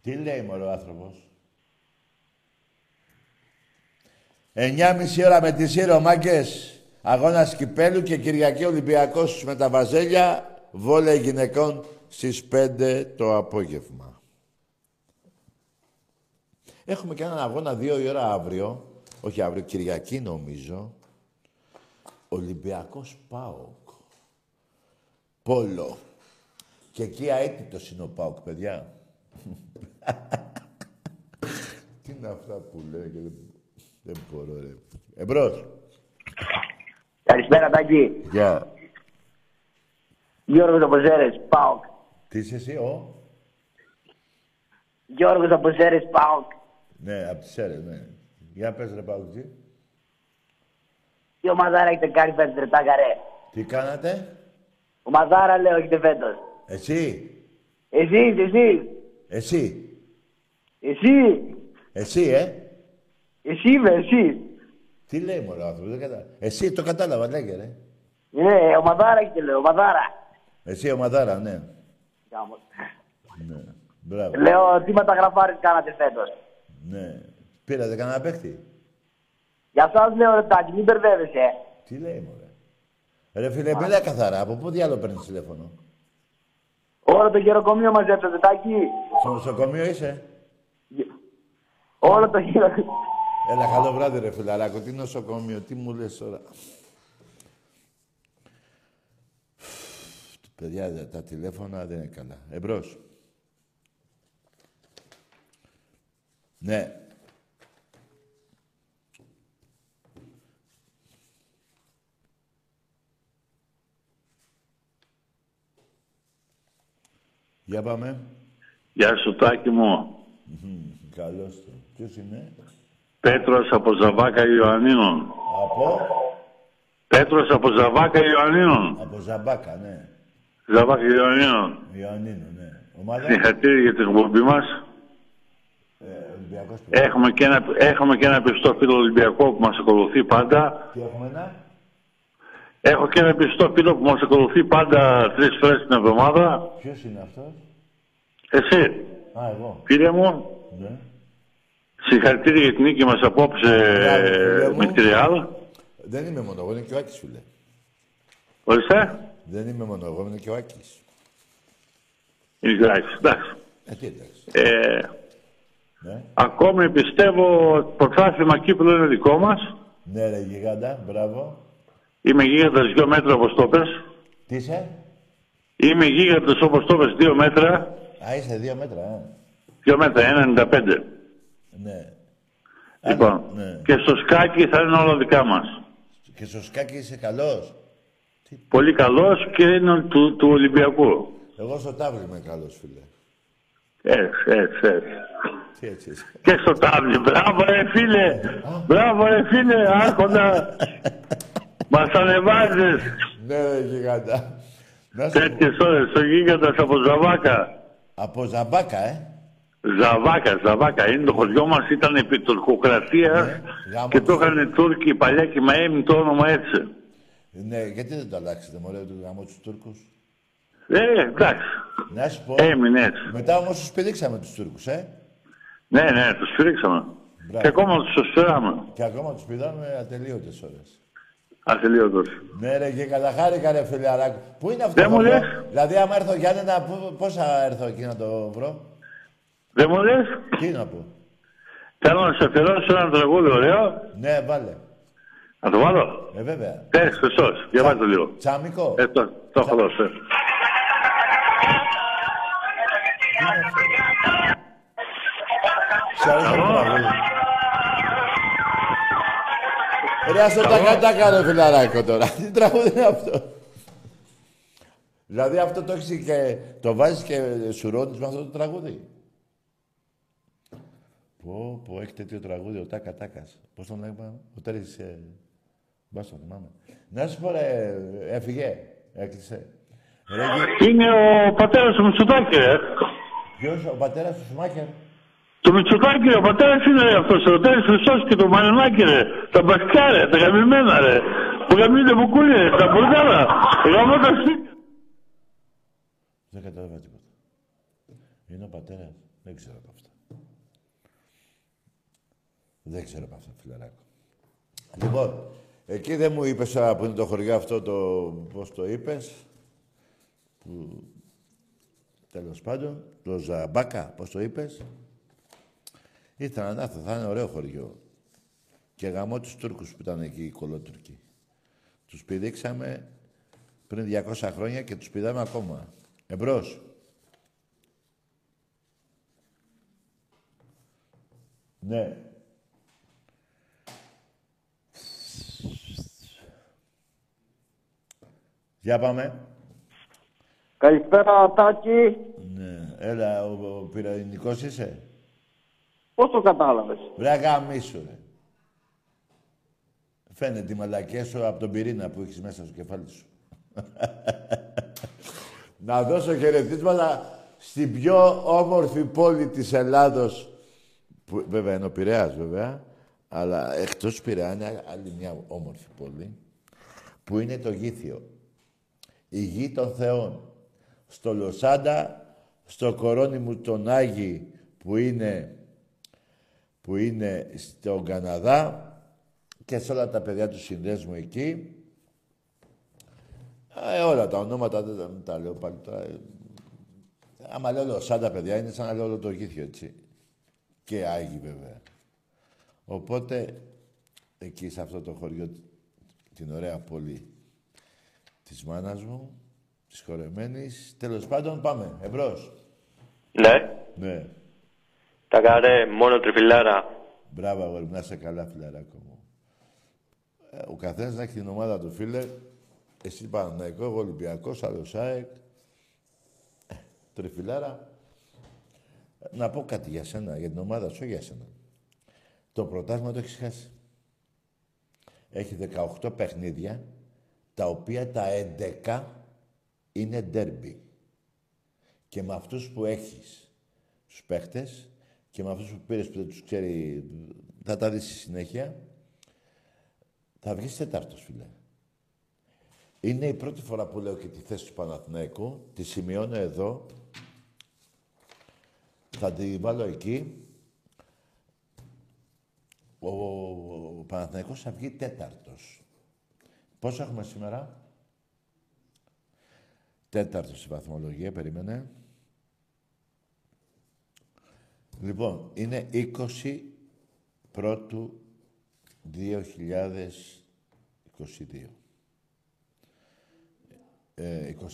Τι λέει μωρό άνθρωπος; 9.30 ώρα με τη Σύρο, μάγκες. Αγώνας Κυπέλου και Κυριακή Ολυμπιακός με τα Βαζέλια. Βόλεϊ γυναικών στις 5 το απόγευμα. Έχουμε και έναν αγώνα 2 η ώρα αύριο. Όχι αύριο, Κυριακή νομίζω. Ολυμπιακός ΠΑΟΚ. Πόλο. Και εκεί αίτητος είναι ο ΠΑΟΚ, παιδιά. Τι είναι αυτά που λέει και δεν, δεν μπορώ, ρε. Εμπρός. Καλησπέρα, Τάκη. Γεια. Γιώργος από Ζέρες, ΠΑΟΚ. Τι είσαι εσύ, ο; Γιώργος από Ζέρες, ΠΑΟΚ. Ναι, απ' τις αίρες, ναι. Για πες ρε Παουτζή. Τι ομαδάρα έχετε κάνει φέτος, ρε Τάκα, ρε. Τι κάνατε; Ομαδάρα, λέω, έχετε φέτος. Εσύ. Εσείς, εσείς. Εσύ. Εσύ. Εσύ, ε. Εσύ είμαι, εσύ. Τι λέει μωρό άνθρωπο, δεν κατάλαβα. Εσύ το κατάλαβα, λέγε ρε. Ναι, ομαδάρα έχετε, λέω, ομαδάρα. Εσύ ομαδάρα, ναι. Γάμος. ναι. Μπράβο. Λέω, τι μεταγραφάρες κάνατε φέτος. Ναι. Πήρατε κανένα παίχτη. Για σας λέω, ρε Τάκη, μην μπερδεύεσαι. Τι λέει μωρέ; Ρε φίλε, μιλά καθαρά. Από πού διάλογο παίρνεις τηλέφωνο; Όλο το γεροκομείο μαζέψατε, Τάκη. Στο νοσοκομείο είσαι; Όλο το γεροκομείο. Έλα, καλό βράδυ ρε φιλαράκο. Τι νοσοκομείο, τι μου λες τώρα; Παιδιά, τα τηλέφωνα δεν είναι καλά. Εμπρός. Ναι. Για πάμε. Γεια σου Τάκη μου. Καλώς το. Ποιος είναι; Πέτρος από Ζαβάκα Ιωαννίνων. Από; Πέτρος από Ζαβάκα Ιωαννίνων. Από Ζαμπάκα, ναι. Ζαβάκα Ιωαννίνων. Ιωαννίνο, ναι. Ομάδα; Συγχαρητήρια για την εκπομπή μας. Ε, Ολυμπιακός. Έχουμε και, ένα, έχουμε και ένα πιστό φίλο Ολυμπιακό που μας ακολουθεί πάντα. Τι έχουμε ένα; Έχω και ένα πιστό φίλο που μας ακολουθεί πάντα τρεις φορές την εβδομάδα. Ποιος είναι αυτός; Εσύ, Α, εγώ. φίλε μου, Ναι. συγχαρητήρια για την νίκη μας απόψε Μπράβο, φίλε μου. με τη Ρεάλ. Δεν είμαι μόνο εγώ, είναι και ο Άκης, φίλε. Ορίστε. Δεν είμαι μόνο εγώ, είναι και ο Άκης. Εντάξει, εντάξει. Ε, τι εντάξει. Ε, Ναι. ακόμη πιστεύω ότι το πρωτάθλημα Κύπρου είναι δικό μας. Ναι, ρε γιγάντα, μπράβο. Είμαι γίγαντας δύο μέτρα όπως το πες. Τι είσαι; Είμαι γίγαντας όπως το πες δύο μέτρα. Α, είσαι δύο μέτρα, ε. Δύο μέτρα, 1,95. Ναι. Λοιπόν, ναι. και στο σκάκι θα είναι όλα δικά μας. Και στο σκάκι είσαι καλός. Πολύ καλός και είναι του, του Ολυμπιακού. Εγώ στο τάβλι είμαι καλός, φίλε. Έτσι, έτσι, έτσι. Τι έτσι είσαι. Και στο τάβλι. Μπράβο ρε φίλε. Μπράβο ρε φίλε. Άρχοντα. Μας ανεβάζεις. Ναι, ρε γιγάντα. Να σου πω. Τέτοιες ώρες. Ο γίγαντας από Ζαβάκα. Από Ζαμπάκα, ε. Ζαβάκα, Ζαβάκα. Είναι το χωριό μας. Ήταν επί τουρκοκρατίας. Ναι, γάμος και το του. είχαν Τούρκοι παλιά και μαέμει το όνομα έτσι. Ναι, γιατί δεν το αλλάξετε, μωρέ, του γάμο τους Τούρκους; Ε, εντάξει. Να σου πω. Έμεινε έτσι. Μετά όμως τους πηδήξαμε τους Τούρκους, ε. Ναι, ναι, τους στηρίξαμε. Μπράβο. Και ακόμα τους στηράμε. Και ακόμα τους πηδάμε ατελείωτες ώρες. Ατελείωτος. Ναι ρε και καταχάρηκα ρε φιλαράκο. Πού είναι αυτό Δεν το μου χωριό; λες. Δηλαδή άμα έρθω Γιάννενα, πού- πώς θα έρθω εκεί να το βρω; Δεν μου λες, Τι να πω; θέλω να σε αφιερώσω ένα τραγούδι ωραίο. Ναι, βάλε. Να το βάλω; Ε, βέβαια. Τέρι Χριστός, διαβάζω το λίγο. Τσάμικο. Ε, το, το έχω δώσει. ε. Σ' αρέσει το τραγούδι. Ρε, ας το τακατάκα ρε φιλαράκο τώρα. Τι τραγούδι είναι αυτό; Δηλαδή αυτό το έχεις και το βάζεις και σουρώνεις με αυτό το τραγούδι; Πω, πω, έχει τέτοιο τραγούδι ο Τάκας Τάκας. Πώς τον λέγαμε, ο Τέρης... Ε... Μπας το θυμάμαι. Να σου πω ρε, έφυγε, έκλεισε. Ρε, γε- Είναι ο πατέρας του Μητσοτάκη, ρε. ποιος, ο πατέρας του Σουμάχερ; Το Μητσοτάκη, ρε, ο πατέρας είναι ρε, αυτός, ο Τέρης Χριστός και το Μαρινάκη, ρε. Τα μπασκά, ρε, τα γαμημένα, ρε. Που γαμίζονται μπουκούλι, ρε, τα μπουρδάλα. Γαμώ τα σπίτια. Δεν κατάλαβα τίποτα. Είναι ο πατέρας. Δεν ξέρω από αυτά. Δεν ξέρω από αυτά, φιλαράκο. Λοιπόν, εκεί δεν μου είπες α, που είναι το χωριό αυτό, το, πώς το είπες, που, τέλος πάντων, το Ζαμπάκα, πώς το είπες. Ήθελα να έρθω, θα είναι ωραίο χωριό. Και γαμώ τους Τούρκους που ήταν εκεί, οι κολότουρκοι. Τους πηδήξαμε πριν 200 χρόνια και τους πηδάμε ακόμα. Εμπρός. Ναι. Για πάμε. Καλησπέρα, Τάκη. Ναι. Έλα, ο, ο πυρηνικός είσαι; Πώς το κατάλαβες; Βρε γαμίσου, ρε. Φαίνεται η μαλακία σου από τον πυρήνα που έχεις μέσα στο κεφάλι σου. Να δώσω χαιρετίσματα στην πιο όμορφη πόλη της Ελλάδος. Που, βέβαια είναι ο Πειραιάς, βέβαια. Αλλά εκτός Πειραιά είναι άλλη μια όμορφη πόλη. Που είναι το Γήθιο. Η γη των Θεών. Στο Λοσάντα, στο κορώνι μου τον Άγη που είναι που είναι στον Καναδά και σε όλα τα παιδιά του συνδέσμου εκεί. Ε, όλα τα ονόματα δεν τα, τα λέω πάλι τώρα. Ε, Άμα λέω Λοσάντα, παιδιά, είναι σαν να λέω όλο το γήθιο, έτσι. Και Άγιοι, βέβαια. Οπότε, εκεί σε αυτό το χωριό, την ωραία πόλη της μάνας μου, της χορεμένης, τέλος πάντων, πάμε, εμπρός. Ναι, Ναι. Τα καρέ, μόνο τριφυλάρα. Μπράβο, αγόρι μου, να είσαι καλά, φιλαράκο μου. Ε, ο καθένας να έχει την ομάδα του, φίλε. Εσύ Παναθηναϊκός, εγώ Ολυμπιακός, άλλος ΑΕΚ. Ε, Τριφυλάρα. Ε, Να πω κάτι για σένα, για την ομάδα σου, όχι για σένα. Το πρωτάθλημα το έχεις χάσει. Έχει 18 παιχνίδια, τα οποία τα 11 είναι ντέρμπι. Και με αυτούς που έχεις, τους παίχτες, και με αυτούς που πήρες που δεν τους ξέρει, θα τα δεις στη συνέχεια, θα βγεις τέταρτος, φίλε. Είναι η πρώτη φορά που λέω και τη θέση του Παναθηναϊκού. Τη σημειώνω εδώ. Θα τη βάλω εκεί. Ο, ο Παναθηναϊκός θα βγει τέταρτος. Πόσο έχουμε σήμερα; Τέταρτος στη βαθμολογία, περίμενε. Λοιπόν, είναι 20 πρώτου 2022. Ε, 23.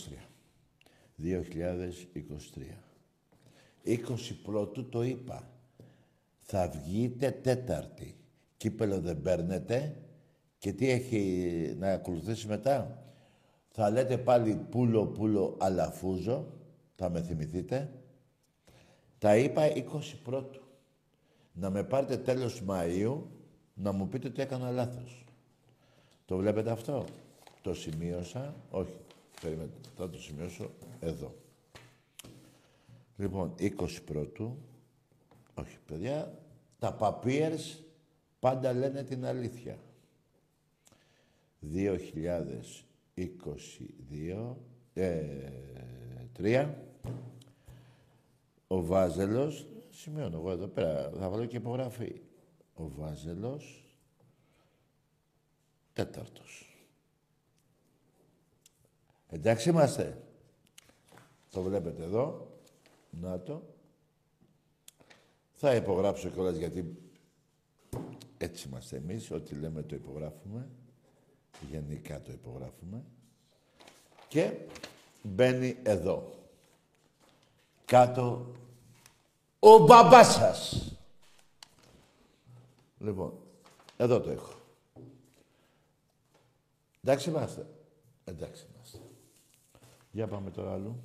2023. 20 πρώτου το είπα. Θα βγείτε τέταρτη. Κύπελο δεν παίρνετε. Και τι έχει να ακολουθήσει μετά; Θα λέτε πάλι πουλο πουλο αλαφούζο. Θα με θυμηθείτε. Τα είπα 20 πρώτου. Να με πάρετε τέλος Μαΐου, να μου πείτε ότι έκανα λάθος. Το βλέπετε αυτό; Το σημείωσα; Όχι. Περιμένετε. Θα το σημειώσω εδώ. Λοιπόν, 20 πρώτου. Όχι, παιδιά. Τα papiers πάντα λένε την αλήθεια. 2022. Ε, 3. Ο Βάζελος σημειώνω εγώ εδώ πέρα. Θα βάλω και υπογραφή. Ο Βάζελος, τέταρτος. Εντάξει είμαστε. Το βλέπετε εδώ. Να το. Θα υπογράψω κιόλας γιατί έτσι είμαστε εμείς. Ό,τι λέμε το υπογράφουμε. Γενικά το υπογράφουμε. Και μπαίνει εδώ. Κάτω ο μπαμπάς σας. Λοιπόν, εδώ το έχω. Εντάξει είμαστε. Εντάξει είμαστε. Για πάμε τώρα άλλο.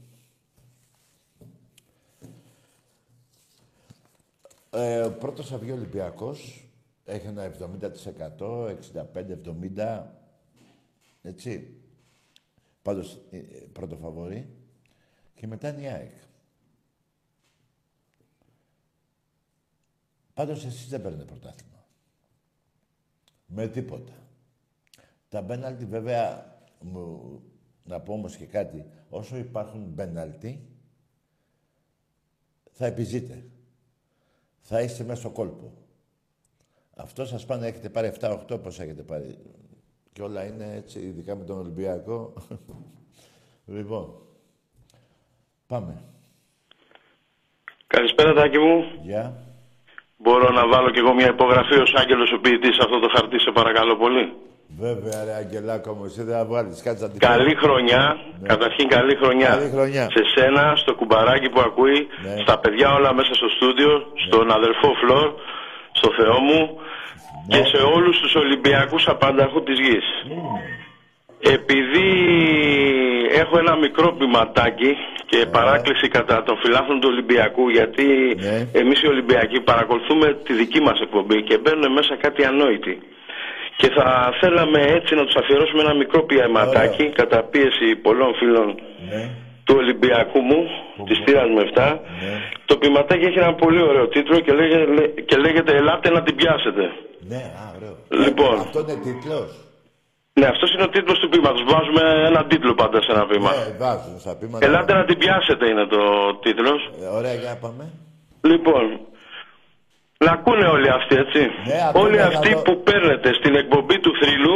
Ε, ο πρώτος θα βγει ο Ολυμπιακός. Έχει ένα 70%, 65-70. Έτσι. Πάντως, ε, ε, πρώτο φαβορή. Και μετά είναι η ΑΕΚ. Πάντως εσείς δεν παίρνετε πρωτάθλημα. Με τίποτα. Τα μπέναλτι βέβαια, μου, να πω όμως και κάτι, όσο υπάρχουν μπέναλτι, θα επιζείτε. Θα είστε μέσα στο κόλπο. Αυτό σας πάνε, έχετε πάρει 7-8, πώς έχετε πάρει. Και όλα είναι έτσι, ειδικά με τον Ολυμπιακό. λοιπόν, πάμε. Καλησπέρα, Τάκη μου. Γεια. Μπορώ να βάλω κι εγώ μια υπογραφή ως άγγελος ο ποιητής σε αυτό το χαρτί, σε παρακαλώ πολύ. Βέβαια, ρε Αγγελάκο μου, εσύ δεν θα βγάλεις. Κάτσε να τη Καλή χρονιά, καταρχήν καλή χρονιά. Ναι. Καλή χρονιά. Σε σένα, στο κουμπαράκι που ακούει, Ναι. στα παιδιά όλα μέσα στο στούντιο, στον αδερφό Φλόρ, στο Θεό μου Ναι. και σε όλους τους Ολυμπιακούς απανταχού της γης. Επειδή έχω ένα μικρό ποιηματάκι Ναι. Και παράκληση κατά των φιλάθλων του Ολυμπιακού γιατί Ναι. εμείς οι Ολυμπιακοί παρακολουθούμε τη δική μας εκπομπή και μπαίνουν μέσα κάτι ανόητοι. Και θα θέλαμε έτσι να τους αφιερώσουμε ένα μικρό ποιηματάκι κατά πίεση πολλών φίλων Ναι. του Ολυμπιακού μου, της θύρας μου 7. Το ποιηματάκι έχει ένα πολύ ωραίο τίτλο και λέγεται, και λέγεται «Ελάτε να την πιάσετε». Ναι, α, ωραίο. Λοιπόν. Αυτό είναι τίτλος. Ναι, αυτός είναι ο τίτλος του ποιήματος. Βάζουμε ένα τίτλο πάντα σε ένα ποίημα. Ναι, βάζουν στα πείματα. Ελάτε να την πιάσετε είναι το τίτλος. Ε, ωραία, για πάμε. Λοιπόν, να ακούνε όλοι αυτοί, έτσι. Ναι, ακούνε, όλοι να αυτοί το- που παίρνετε στην εκπομπή του θρύλου,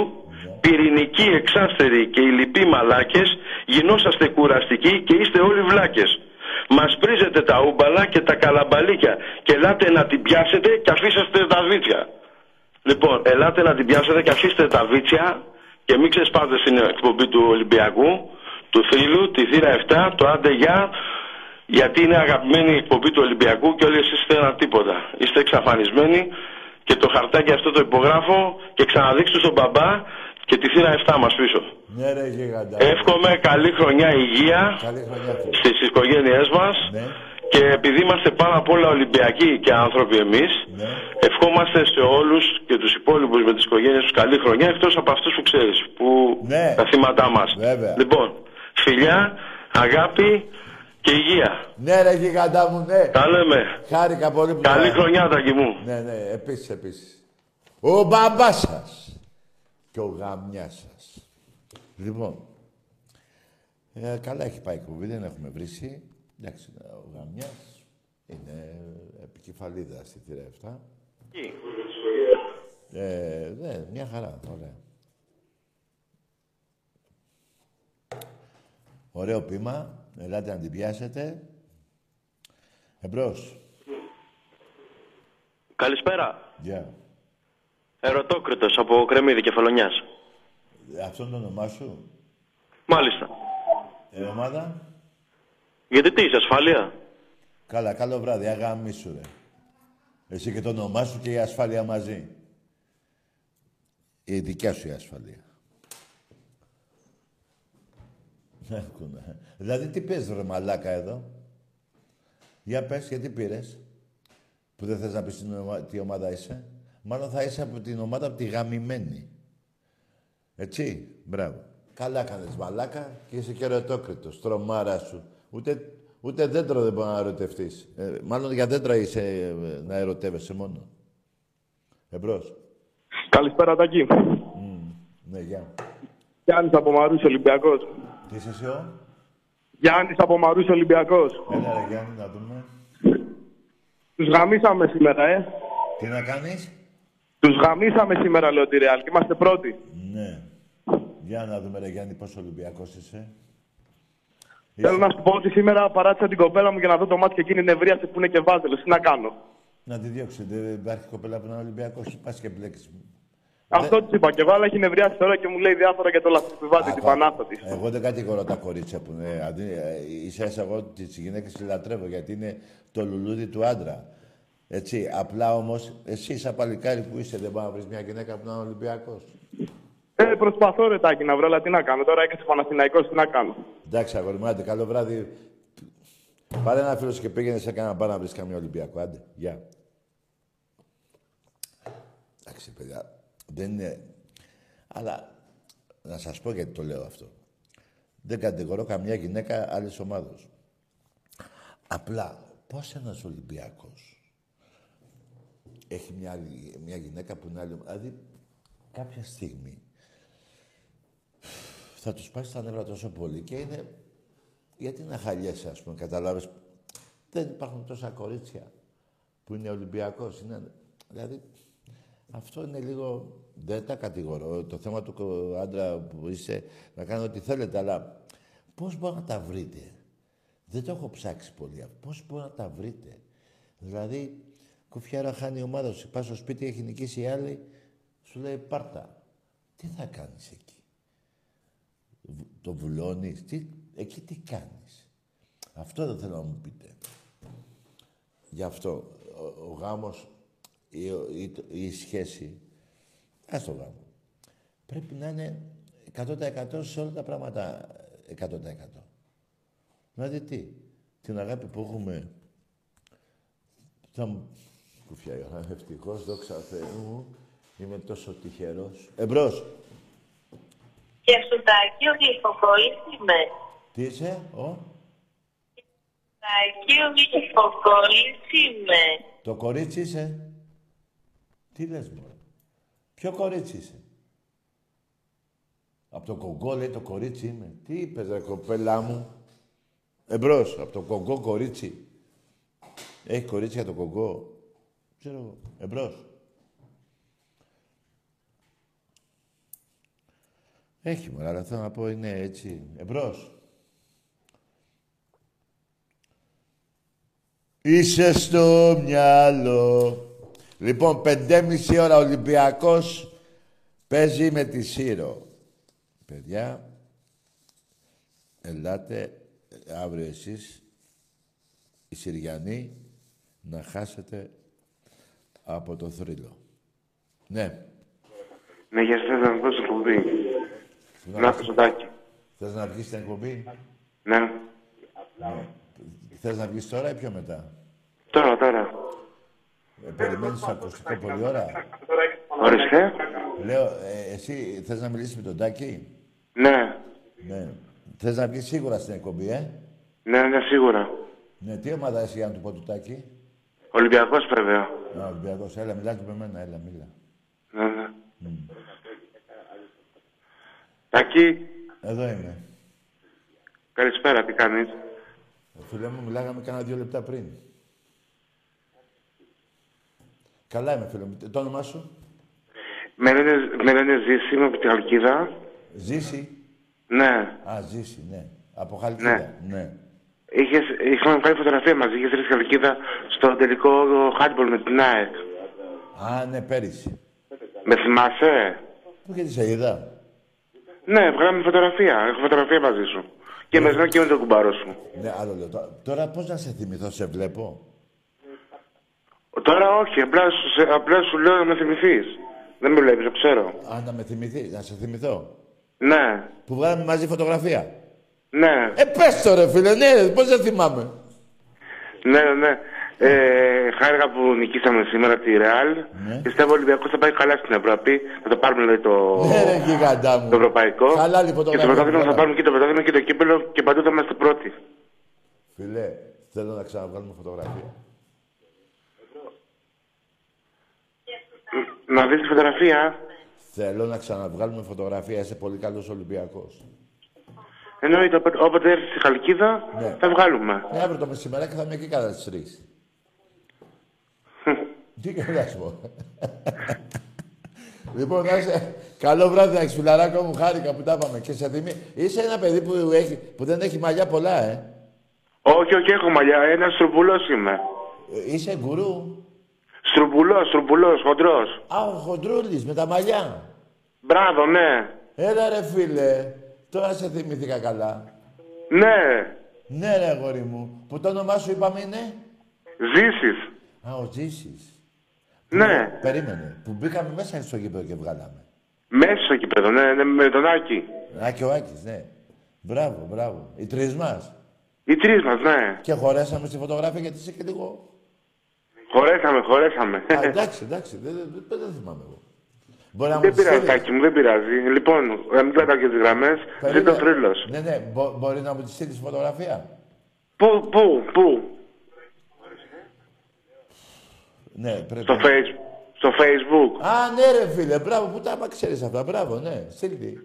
πυρηνικοί, εξάστεροι και οι λοιποί μαλάκες, γινόσαστε κουραστικοί και είστε όλοι βλάκες. Μας πρίζετε τα ούμπαλα και τα καλαμπαλίκια και ελάτε να την πιάσετε και αφήσαστε τα βίτσια. Λοιπόν, ελάτε να την πιάσετε και αφήστε τα βίτσια και μην ξεσπάτε στην εκπομπή του Ολυμπιακού, του θρύλου, τη θύρα 7, το άντε γεια, γιατί είναι αγαπημένη η εκπομπή του Ολυμπιακού και όλοι εσείς είστε ένα τίποτα. Είστε εξαφανισμένοι και το χαρτάκι αυτό το υπογράφω και ξαναδείξτε στον μπαμπά και τη θύρα 7 μας πίσω. Ναι, ρε, γίγαντα. Εύχομαι καλή χρονιά υγεία Καλή χρονιά, φίλε. στις οικογένειές μας Ναι. Και επειδή είμαστε πάνω απ' όλα Ολυμπιακοί και άνθρωποι εμείς, Ναι. ευχόμαστε σε όλους και τους υπόλοιπους με τις οικογένειες τους καλή χρονιά εκτός από αυτούς που ξέρεις, που Ναι. τα θύματά μας. Βέβαια. Λοιπόν, φιλιά, αγάπη και υγεία. Ναι, ρε, γίγαντα μου, ναι. Τα λέμε. Χάρηκα πολύ που... Καλή χρονιά, Τάκη μου. Ναι, ναι, επίσης, επίσης. Ο μπαμπάς σας και ο γαμιάς σας. Λοιπόν, ε, καλά έχει πάει η εκπομπή, δεν έχουμε βρήσει. Εντάξει, ο γαμιάς είναι επικεφαλίδα στη θύρα 7. Ε, ναι, μια χαρά, ωραία. Ωραίο πείμα, ελάτε να την πιάσετε. Εμπρός. Καλησπέρα. Γεια. Ερωτόκριτος από Κρεμίδη Κεφαλονιάς. Αυτό είναι το όνομά σου; Μάλιστα. Ε, ομάδα; Γιατί τι είσαι, ασφάλεια; Καλά, καλό βράδυ. Αγάμι σου, ρε. Εσύ και το όνομά σου και η ασφάλεια μαζί. Η δικιά σου η ασφάλεια. Ακούνε. δηλαδή, τι πες ρε μαλάκα εδώ; Για πες, γιατί πήρες; Που δεν θες να πεις την ομα- τι ομάδα είσαι; Μάλλον θα είσαι από την ομάδα από τη γαμημένη. Έτσι, μπράβο. Καλά κάνεις μαλάκα και είσαι και ερωτόκριτος, τρομάρα σου. Ούτε, ούτε δέντρο δεν μπορεί να ερωτευτείς. Ε, μάλλον για δέντρα είσαι ε, να ερωτεύεσαι μόνο. Εμπρός. Καλησπέρα, Τάκη. Ναι, γεια. Γιάννης από Μαρούς Ολυμπιακός. Τι είσαι εσύ, ο; Γιάννης από Μαρούς Ολυμπιακός. Έλα ρε Γιάννη, να δούμε. Τους γαμίσαμε σήμερα, ε. Τι να κάνεις; Τους γαμίσαμε σήμερα, λέω τη Ρεάλ. Και είμαστε πρώτοι. Ναι. Για να δούμε, ρε Γιάννη, πόσο Ολυμπιακός είσαι. Θέλω να σου πω ότι σήμερα παράτησα την κοπέλα μου για να δω το μάτι και εκείνη νευρίασε που είναι και βάζελος. Τι να κάνω; Να τη διώξει. Δεν υπάρχει κοπέλα που είναι Ολυμπιακός. Πας και μπλέξεις. Αυτό τη είπα. Και βάλα έχει νευριάσει τώρα και μου λέει διάφορα για το λαθροπιβάτη, την Πανάθα τη. Εγώ δεν κατηγορώ τα κορίτσια που είναι. Αντί, ε, ίσα ίσα εγώ τις γυναίκες τις λατρεύω γιατί είναι το λουλούδι του άντρα. Έτσι. Απλά όμως εσύ, σαν παλικάρι που είσαι, δεν μπορεί να βρεις μια γυναίκα που να είναι Ολυμπιακός. Ε, προσπαθώ ρε τάκι να βρω, αλλά τι να κάνω. Τώρα έκανα Παναθηναϊκός, τι να κάνω. Εντάξει, αγόρι μου, άντε, καλό βράδυ. Πάρε ένα φίλο σου και πήγαινε σε κανένα μπαρ να βρεις καμία Ολυμπιακό. Άντε, γεια. Εντάξει, παιδιά, δεν είναι. Αλλά να σας πω γιατί το λέω αυτό. Δεν κατηγορώ καμιά γυναίκα άλλης ομάδα. Απλά, πώς ένας Ολυμπιακός έχει μια, άλλη- μια γυναίκα που είναι άλλη. Δηλαδή, κάποια στιγμή θα τους πάει στα νεύρα τόσο πολύ και είναι. Γιατί να χαλιέσαι, ας πούμε, καταλάβει. Δεν υπάρχουν τόσα κορίτσια που είναι Ολυμπιακός. Είναι... Δηλαδή, αυτό είναι λίγο. Δεν τα κατηγορώ. Το θέμα του κο- άντρα που είσαι να κάνει ό,τι θέλετε, αλλά πώς μπορεί να τα βρείτε; Δεν το έχω ψάξει πολύ. Πώς μπορεί να τα βρείτε; Δηλαδή, κουφιάρα χάνει η ομάδα σου. Πας στο σπίτι, έχει νικήσει η άλλη, σου λέει πάρτα. Τι θα κάνεις εκεί; Βου- Το βουλώνεις, τι, εκεί τι κάνεις. Αυτό δεν θέλω να μου πείτε. Γι' αυτό ο, ο γάμος ή, ο- ή το- η σχέση, ας το γάμο, πρέπει να είναι 100% σε όλα τα πράγματα 100%. Δηλαδή τι, την αγάπη που έχουμε, θα μου... Κουφιά η ώρα, ευτυχώς, δόξα Θεού μου, είμαι τόσο τυχερός. Εμπρός, Και Σουτάκι, ο γλυφοκόλλης είμαι. τι είσαι, ο, Σουτάκι, ο γλυφοκόλλης είμαι. το κορίτσι είσαι; Τι λες, μωρέ; Ποιο κορίτσι είσαι; Από το κογκό λέει το κορίτσι είμαι. Τι είπες ρε κοπέλα μου; Εμπρός, από το κογκό κορίτσι. Έχει κορίτσι για το κογκό; Ξέρω εγώ. Εμπρός. Έχει μωρέ, αλλά θέλω να πω είναι έτσι. Εμπρός. Είσαι στο μυαλό. Λοιπόν, πεντέμιση ώρα Ολυμπιακός παίζει με τη Σύρο. Παιδιά, ελάτε ε, αύριο εσείς, οι Συριανοί, να χάσετε από το θρύλο. Ναι. Ναι, για σας να πω στην εκπομπή. Να το σωτάκι. Θες να βγεις στην εκπομπή; Ναι. Ναι. Θες να βγεις τώρα ή πιο μετά; Τώρα, τώρα. Ε, περιμένεις το ακουστικό πολλή ώρα; Ορίστε. Λέω, ε, εσύ θες να μιλήσεις με τον Τάκη; Ναι. Ναι. Θες να βγεις σίγουρα στην εκπομπή, ε; Ναι, ναι, σίγουρα. Ναι, τι ομάδα είσαι για να του πω του Τάκη; Ολυμπιακός βέβαια. Α, Ολυμπιακός. Έλα, μιλάτε με μένα, έλα, μίλα. Ναι, ναι. Μμ. Τάκη, Εδώ είμαι. καλησπέρα, τι κάνεις; Ε, Φίλε μου, μιλάγαμε κάνα δύο λεπτά πριν. Καλά είμαι, φίλε μου. Το όνομά σου; Με λένε, με λένε Ζήση, είμαι από τη Χαλκίδα. Ζήση; Ναι. Α, Ζήση, ναι. Από Χαλκίδα. Ναι. ναι. Είχες, είχαμε βγάλει φωτογραφία μαζί, είχες ρίξει Χαλκίδα στο τελικό χάντμπολ με την ΑΕΚ. Α, ναι, πέρυσι. Με θυμάσαι; Πού και τη σε είδα. Ναι, βγάλαμε φωτογραφία. Έχω φωτογραφία μαζί σου. Και με σένα και με τον κουμπάρο σου. Ναι, άλλο λέω. Τώρα, τώρα πώς να σε θυμηθώ, σε βλέπω; Τώρα όχι, απλά σου, σε- απλά σου λέω να με θυμηθείς. Δεν με βλέπεις, το ξέρω. Α, να με θυμηθείς, να σε θυμηθώ. Ναι, Που βγάλαμε μαζί φωτογραφία. ναι, Ε, πες το ρε φίλε, ναι, πώς δεν θυμάμαι. ναι, ναι. Ε, χάρηκα που νικήσαμε σήμερα τη Ρεάλ. Ναι. Πιστεύω ο Ολυμπιακός θα πάει καλά στην Ευρώπη. Θα το πάρουμε δηλαδή, το, Ναι, ρε γιγαντά μου. το ευρωπαϊκό. Χαλάλη και στο φωτογραφία. πρωτάθλημα θα Καλά. πάρουμε και το πρωτάθλημα και το κύπελο και παντού θα είμαστε πρώτοι. Φίλε, θέλω να ξαναβγάλουμε φωτογραφία. Να δεις τη φωτογραφία. Θέλω να ξαναβγάλουμε φωτογραφία. Είσαι πολύ καλός Ολυμπιακός. Εννοείται, όποτε, όποτε έρθει στη Χαλκίδα Ναι. θα βγάλουμε. Ναι, αύριο το μεσημεράκι θα είμαι εκεί κατά τις τρεις. Τι και να σου πω. λοιπόν, να είσαι... Καλό βράδυ, να έχεις φιλαράκο μου. Χάρηκα που τα είπαμε. Και σε τιμή. Είσαι ένα παιδί που, έχει, που δεν έχει μαλλιά πολλά, ε. Όχι, όχι, έχω μαλλιά. Ένας στρομπουλό είμαι. Ε, Είσαι γκουρού; Στρομπουλό, στρομπουλό, χοντρός. Α, ο χοντρούλης με τα μαλλιά. Μπράβο, ναι. Έλα ρε φίλε. Τώρα σε θυμήθηκα καλά. Ναι. Ναι ρε αγόρι μου. Που το όνομά σου είπαμε είναι; Ζήσει. Α, ο Τζίσης. Ναι. Περίμενε. Που μπήκαμε μέσα στο γήπεδο και βγάλαμε. Μέσα στο κήπεδο, ναι, ναι, με τον Άκη. Άκη ο Άκης, ναι. Μπράβο, μπράβο. Οι τρεις μας. Οι τρεις μας, ναι. Και χωρέσαμε στη φωτογραφία γιατί είσαι και λίγο... Χωρέσαμε, χωρέσαμε. Α, εντάξει, εντάξει. Δεν, δεν, δεν, δεν θυμάμαι εγώ. Μπορεί να Δεν μου τη πειράζει, στείλεις. Τάκη μου, δεν πειράζει. Λοιπόν, να μην κρατάω και τις γραμμές. Ζήτω θρύλος. Ναι, ναι. Μπο, μπορεί να μου τη στείλεις φωτογραφία; Πού, πού, πού; Ναι, πρέπει. Στο, face, στο facebook. Α, ναι ρε φίλε. Μπράβο. Πού τα άμα ξέρεις αυτά. Μπράβο, ναι. Στείλτε.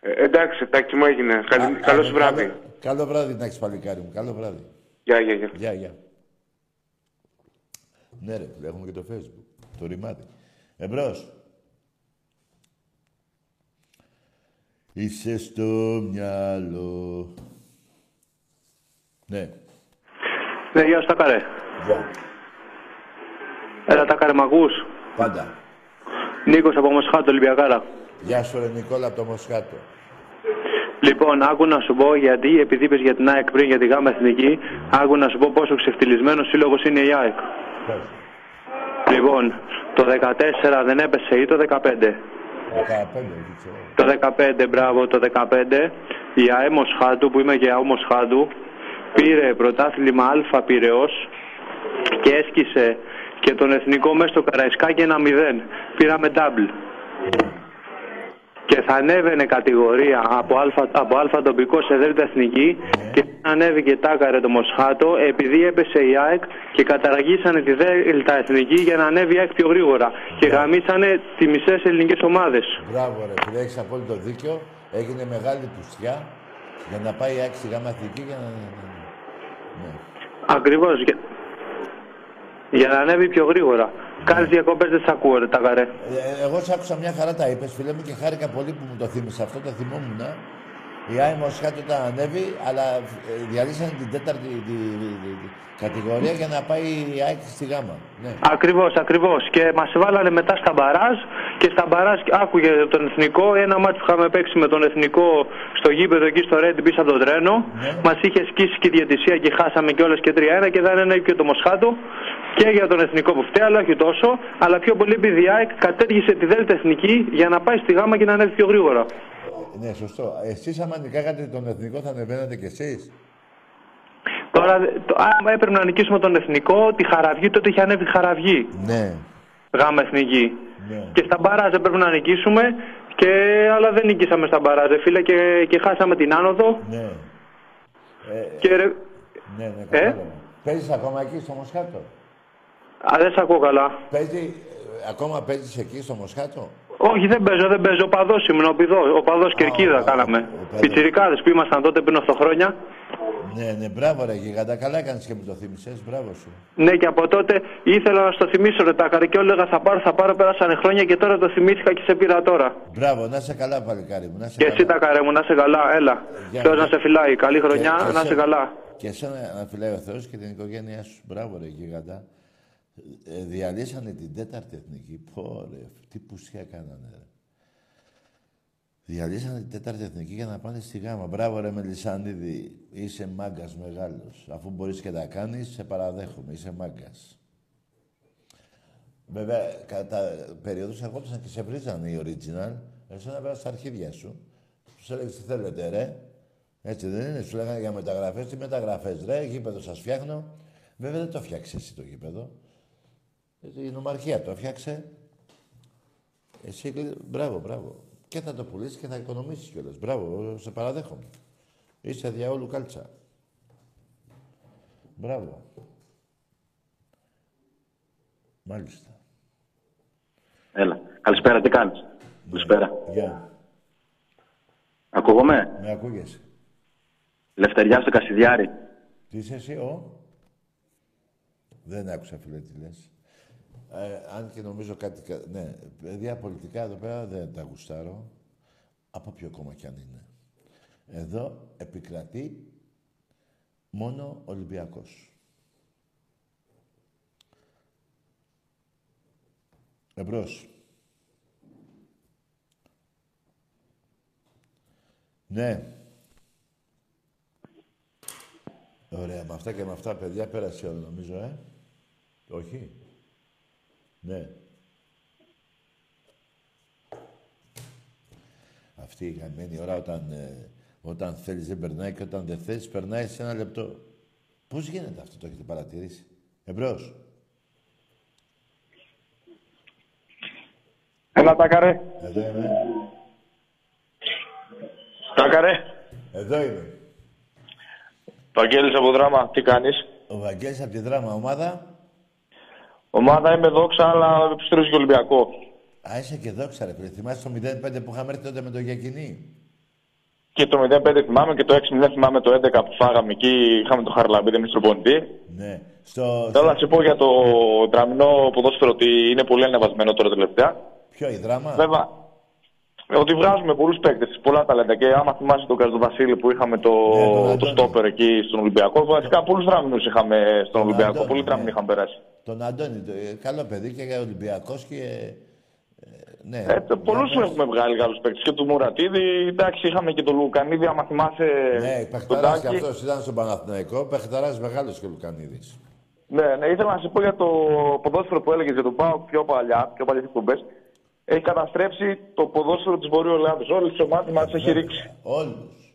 Ε, εντάξει, Τάκη μου έγινε. Καλή, καλός σου βράδυ. Καλό, καλό βράδυ να έχεις παλικάρι μου. Καλό βράδυ. Γεια, γεια, γεια. Γεια, γεια. Ναι ρε φίλε, έχουμε και το facebook. Το ρημάδι. Εμπρός. Είσαι στο μυαλό. Ναι. Ναι, γεια σου, Τάκαρε. Γεια. Έλα, Τάκαρε, μ' ακούς; Πάντα. Νίκος από Μοσχάτο, Ολυμπιακάρα. Γεια σου ρε Νικόλα από το Μοσχάτο. Λοιπόν, άκου να σου πω γιατί, επειδή είπες για την ΑΕΚ πριν για τη ΓΑΜΑ Εθνική, άκου να σου πω πόσο ξεφτυλισμένος σύλλογος είναι η ΑΕΚ. Λοιπόν, το 14 δεν έπεσε ή το 15. 15, δεν ξέρω. Το 15, μπράβο, το 15, η ΑΕ Μοσχάτου, που είμαι και ΑΕ Μοσχάτου, πήρε πρωτάθλημα Α Πυραιός και έσκησε και τον εθνικό μέσα στο Καραϊσκάκι ένα 0. Πήραμε double. Και θα ανέβαινε κατηγορία από α, από α τοπικό σε δέλτα εθνική και ανέβηκε τάκαρε το Μοσχάτο επειδή έπεσε η ΑΕΚ και καταργήσανε τη δέλτα εθνική για να ανέβει η ΑΕΚ πιο γρήγορα και γαμίσανε τις μισές ελληνικές ομάδες. Μπράβο ρε φίλε, έχεις απόλυτο δίκιο. Έγινε μεγάλη πουστιά για να πάει η άξι γάμα εθνική για να... Ναι. Ακριβώς. Για... για να ανέβει πιο γρήγορα. Κάνεις διακοπές δεν σ' ακούω ρε τάκαρε. Ε, εγώ σ' άκουσα μια χαρά τα είπες, φίλε μου, και χάρηκα πολύ που μου το θύμισε αυτό, το θυμόμουν. Η Άι Μοσχάτου ήταν ανέβει, αλλά ε, διαλύσανε την τέταρτη τη, τη- τη- τη κατηγορία για να πάει η ΑΕΚ στη γάμα. Ναι. Ακριβώς, ακριβώς. Και μας βάλανε μετά στα μπαράζ και στα μπαράζ άκουγε τον εθνικό. Ένα μάτι που είχαμε παίξει με τον εθνικό στο γήπεδο εκεί στο Ρέντι πίσω από το τρένο. Μας είχε σκίσει και η διαιτησία και χάσαμε κιόλας και 3-1 και δεν είναι και το Μοσχάτο. Και για τον εθνικό που φταίει, αλλά όχι τόσο. Αλλά πιο πολύ επειδή η ΑΕΚ κατέργησε τη Δέλτα Εθνική για να πάει στη γάμα και να ανέβει πιο γρήγορα. Ναι, σωστό. Εσείς άμα νικάγατε τον εθνικό θα ανεβαίνατε κι εσείς. Τώρα, το, άμα έπρεπε να νικήσουμε τον εθνικό, τη χαραυγή, τότε είχε ανέβει χαραυγή. Ναι. Γάμα εθνική. Ναι. Και στα μπαράζ έπρεπε να νικήσουμε, και, αλλά δεν νικήσαμε στα μπαράζ, ρε φίλε, και, και χάσαμε την άνοδο. Ναι. Ε, Και ρε, ναι, ναι, Ε; κατάλαβα. Παίζεις ακόμα εκεί στο Μοσχάτο; α, δεν σ' ακούω καλά. Παίζει, ε, ακόμα παίζεις εκεί στο Μοσχάτο; Όχι, δεν παίζω, δεν παίζω. Ο παδός ήμουν, ο πηδός. Ο παδός Κερκίδα κάναμε. Πιτσιρικάδες που ήμασταν τότε πριν 8 χρόνια. Ναι, ναι, μπράβο ρε γίγαντα. Καλά έκανες και μου το θύμισες. Μπράβο σου. Ναι, και από τότε ήθελα να στο θυμίσω ρε τάκαρε και έλεγα θα πάρω, θα πάρω, πέρασαν χρόνια και τώρα το θυμήθηκα και σε πήρα τώρα. Μπράβο, να είσαι καλά παλικάρι μου. Να είσαι Και καλά. εσύ τάκαρε μου, να είσαι καλά, έλα. Γεια, Θεός γεια. να σε φυλάει. Καλή χρονιά, Και- και να είσαι σε- καλά. Και εσένα να φυλάει ο Θεός και την οικογένειά σου. Μπράβο ρε γίγαντα. Ε, διαλύσανε την τέταρτη εθνική. Πω ρε, τι πουσιά κάνανε ρε. Διαλύσανε την τέταρτη εθνική για να πάνε στη γάμα. Μπράβο ρε Μελισανίδη, είσαι μάγκας μεγάλος. Αφού μπορείς και τα κάνεις, σε παραδέχομαι, είσαι μάγκας. Βέβαια, κατά περίοδους ερχόντουσαν και σε βρίζανε οι original. Εσένα βέβαια στα αρχίδια σου. Τους έλεγες τι θέλετε ρε. Έτσι δεν είναι, σου λέγανε για μεταγραφές. Τι μεταγραφές ρε, γήπεδο σας φτιάχνω. Βέβαια δεν το φτιάξες εσύ το γήπεδο. Ε, Η νομαρχία το φτιάξε. Εσύ, κλει- μπράβο, μπράβο. Και θα το πουλήσεις και θα οικονομήσεις κιόλας. Μπράβο, σε παραδέχομαι. Είσαι διαόλου κάλτσα. Μπράβο. Μάλιστα. Έλα. Καλησπέρα, τι κάνεις; Καλησπέρα. Γεια. Ακούγομαι; Με ακούγεσαι. Λευτεριά στο Κασιδιάρι. Τι είσαι εσύ, ο; Δεν άκουσα, φίλε, τι λες. Ε, αν και νομίζω κάτι... κα- Ναι, παιδιά πολιτικά εδώ πέρα δεν τα γουστάρω. Από ποιο κόμμα κι αν είναι. Εδώ επικρατεί μόνο Ολυμπιακός. Εμπρός. Ναι. Ωραία, με αυτά και με αυτά, παιδιά, πέρασε όλο, νομίζω, ε. Όχι. Ναι. Αυτή η γαμμένη ώρα όταν, ε, όταν θέλεις δεν περνάει και όταν δεν θέλεις περνάει σε ένα λεπτό. Πώς γίνεται αυτό, το έχετε παρατηρήσει; Εμπρός. Έλα, τάκαρε. Εδώ είμαι. Τάκαρε. Εδώ είμαι. Βαγγέλης από δράμα, τι κάνεις; Ο Βαγγέλης από τη δράμα ομάδα. Ομάδα είμαι δόξα, αλλά επιστρέψει και Ολυμπιακό. Α, είσαι και δόξα ρε φίλε. Θυμάσαι το 0-5 που είχαμε έρθει τότε με το Γιακινή; Και το 0-5 θυμάμαι και το 6-0 θυμάμαι το 11 που φάγαμε εκεί. Είχαμε το Χαρλαμπίδη εμείς στον πονητή. Ναι. Στο... Θέλω να σε πω για το τραμινό ποδόσφαιρο ότι είναι πολύ ανεβασμένο τώρα τελευταία. Ποιο, η δράμα; Βέβαια, ότι βγάζουμε πολλούς παίκτες, πολλά ταλέντα. Και άμα θυμάσαι τον Καρδοβασίλη που είχαμε το, Ναι, το στόπερ εκεί στον Ολυμπιακό, βασικά πολλούς δράμινους είχαμε στον Ολυμπιακό. Αντώνη, Πολλοί ναι. δράμινοι είχαν περάσει. Τον Αντώνη, το, ε, καλό παιδί και για Ολυμπιακός και... ε, ναι. Ε, Πολλούς έχουμε βγάλει Γάλλου παίκτες. Και του Μουρατίδη, εντάξει, είχαμε και τον Λουκανίδη, άμα θυμάσαι. Ναι, τον παιχταράς και Τάκη. αυτός ήταν στον Παναθηναϊκό, παιχταράς μεγάλος και ο Λουκανίδης. Ναι, ναι, ήθελα να σε πω για το ποδόσφαιρο που έλεγες για τον Πάο πιο παλιά, πιο παλιές εκπομπές. Έχει καταστρέψει το ποδόσφαιρο της Βορείου Ελλάδα. Όλες τις ομάδες μας έχει ρίξει. Όλους.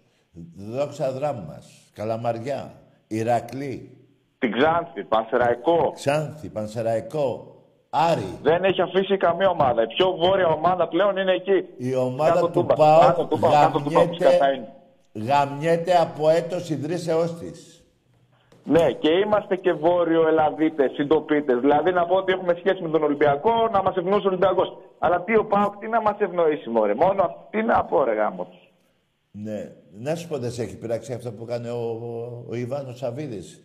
Δόξα δράμας, Καλαμαριά, Ηρακλή, Την Ξάνθη, Πανσεραϊκό. Ξάνθη, Πανσεραϊκό, Άρη. Δεν έχει αφήσει καμία ομάδα. Η πιο βόρεια ομάδα πλέον είναι εκεί. Η ομάδα Κάτω του Τούμπα. ΠΑΟΚ Κάτω Τούμπα, κάτω Τούμπα, όπως κατά είναι. γαμιέται, γαμιέται από έτος ιδρύσεώς της. Ναι, και είμαστε και βόρειο Ελλαδίτες, συντοπίτες. Δηλαδή να πω ότι έχουμε σχέση με τον Ολυμπιακό, να μας ευνοήσει ο Ολυμπιακός. Αλλά τι ο Πάοκ, τι να μας ευνοήσει, Μωρέ. Μόνο αυτό, τι να πω, ρε γάμος. του. Ναι. Να σου πω, δεν σε έχει πειράξει αυτό που έκανε ο, ο, ο Ιβάνος Σαββίδης.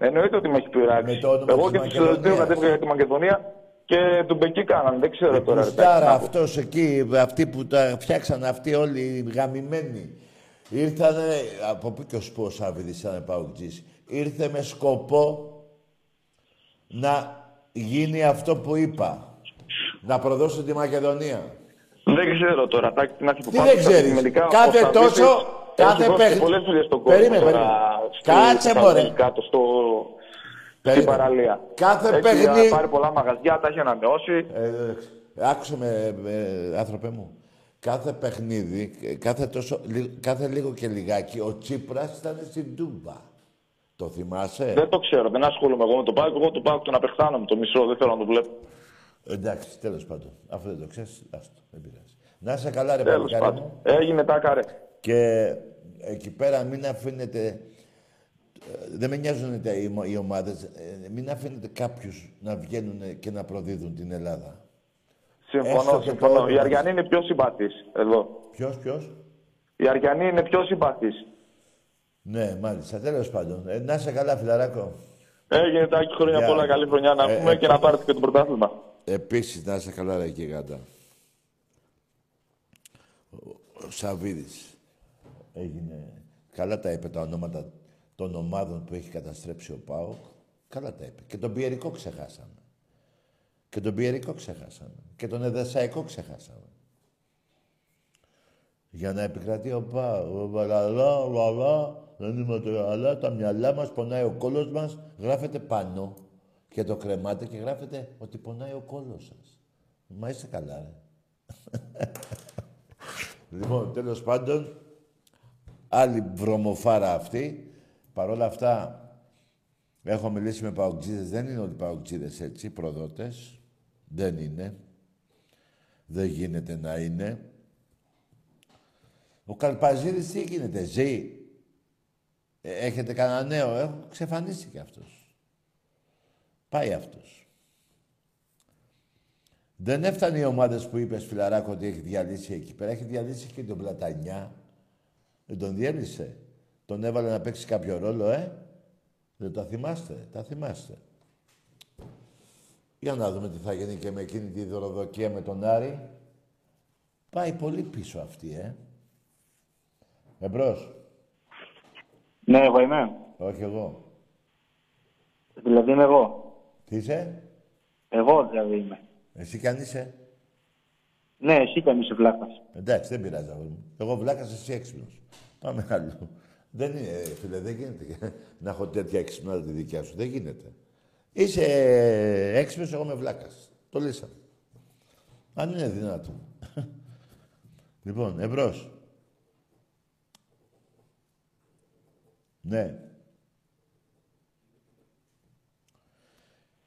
Εννοείται ότι με έχει πειράξει. Με το όνομα Εγώ της και τη Συλλογητήριο Μακεδονίας. κατέβηκα για τη Μακεδονία και του Μπεκί κάνανε. Δεν ξέρω τώρα. ρε, Κουστάρα τι να πω. αυτός εκεί, αυτοί που τα φτιάξαν αυτοί όλοι οι γαμημένοι. Ήρθανε, από πού και ως πού ο Σάββιδης ήταν παουτζής, ήρθε με σκοπό να γίνει αυτό που είπα. Να προδώσω τη Μακεδονία. Δεν ξέρω τώρα. Τα, τι να σου πω, Τι πάντως, δεν ξέρεις. μερικά, ο Κάθε Σταυρίδης τόσο, έχει κάθε δώσει παιχνίδι- πολλές δουλειές στον κόσμο Περίμενε, τώρα, περίμενε. στη- Κάτσε, στα μωρέ. κάτω στο, στην Περίμενε. παραλία. Κάθε έχει παιχνίδι- πάρει πολλά μαγαζιά, τα έχει ανανεώσει. Ε, άκουσε με, με, άνθρωπε μου. Κάθε παιχνίδι, ε, κάθε, τόσο, λι- κάθε λίγο και λιγάκι, ο Τσίπρας ήταν στην Τούμπα. Το θυμάσαι; Δεν το ξέρω, δεν ασχολούμαι εγώ με τον Πάοκ. Εγώ τον Πάοκ τον απεχθάνομαι το μισό, δεν θέλω να το βλέπω. Εντάξει, τέλος πάντων. Αφού δεν το ξέρεις, άστο, δεν πειράζει. Να είσαι καλά, ρε Τέλος παλικάρι πάντων. μου. Έγινε τα καρέ. Και εκεί πέρα μην αφήνετε... ε, Δεν με νοιάζουν τα- οι, οι ομάδες. ε, Μην αφήνετε κάποιους να βγαίνουν και να προδίδουν την Ελλάδα. Συμφωνώ, Έστω και συμφωνώ. το- Η Αριανή είναι πιο συμπαθής εδώ. Ποιος, ποιος; Η Αριανή είναι πιο συμπαθής. Ναι, μάλιστα. Τέλος πάντων. Ε, να είσαι καλά, φιλαράκο. Έγινε τα χρόνια Γεια. πολλά, καλή χρονιά να Ε, πούμε ε, και να πάρετε και το πρωτάθλημα. Επίσης, να είσαι καλά, ρε γίγαντα. Ο, ο Σαββίδης έγινε... Καλά τα είπε τα ονόματα των ομάδων που έχει καταστρέψει ο ΠΑΟΚ. Καλά τα είπε. Και τον Πιερικό ξεχάσαμε. Και τον Πιερικό ξεχάσαμε. Και τον Εδεσαϊκό ξεχάσαμε. Για να επικρατεί ο ΠΑΟΚ. Λαλά, λαλά, δεν είμαστε καλά. Τα μυαλά μας πονάει ο κόλος μας. Γράφεται πάνω. Και το κρεμάτε και γράφετε ότι πονάει ο κόλος σας. Μα είστε καλά, ρε. λοιπόν, τέλος πάντων, άλλη βρωμοφάρα αυτή. Παρ' όλα αυτά, έχω μιλήσει με παουτζίδες. Δεν είναι όλοι παουτζίδες έτσι, προδότες. Δεν είναι. Δεν γίνεται να είναι. Ο Καλπαζίδης τι γίνεται, ζει; Ε, έχετε κανένα νέο, ε, ξεφανίστηκε αυτός. Πάει αυτός. Δεν έφτανε οι ομάδες που είπες, φιλαράκο, ότι έχει διαλύσει εκεί πέρα. Έχει διαλύσει και τον Πλατανιά. Δεν τον διέλυσε. Τον έβαλε να παίξει κάποιο ρόλο, ε; Δεν τα θυμάστε, τα θυμάστε. Για να δούμε τι θα γίνει και με εκείνη τη δωροδοκία με τον Άρη. Πάει πολύ πίσω αυτή, ε. Εμπρός. Ναι, εγώ είμαι. Όχι εγώ. Δηλαδή είμαι εγώ. Τι είσαι; Εγώ δηλαδή είμαι. Εσύ κι αν είσαι. Ναι, εσύ κι αν είσαι βλάκας. Εντάξει, δεν πειράζει αγόρι μου. Εγώ βλάκας, εσύ έξυπνος. Πάμε άλλο. Δεν είναι, ε, φίλε, δεν γίνεται να έχω τέτοια έξυπνα τη δικιά σου. Δεν γίνεται. Είσαι ε, έξυπνος, εγώ είμαι βλάκας. Το λύσαμε. Αν είναι δυνατόν. λοιπόν, εμπρός. Ναι.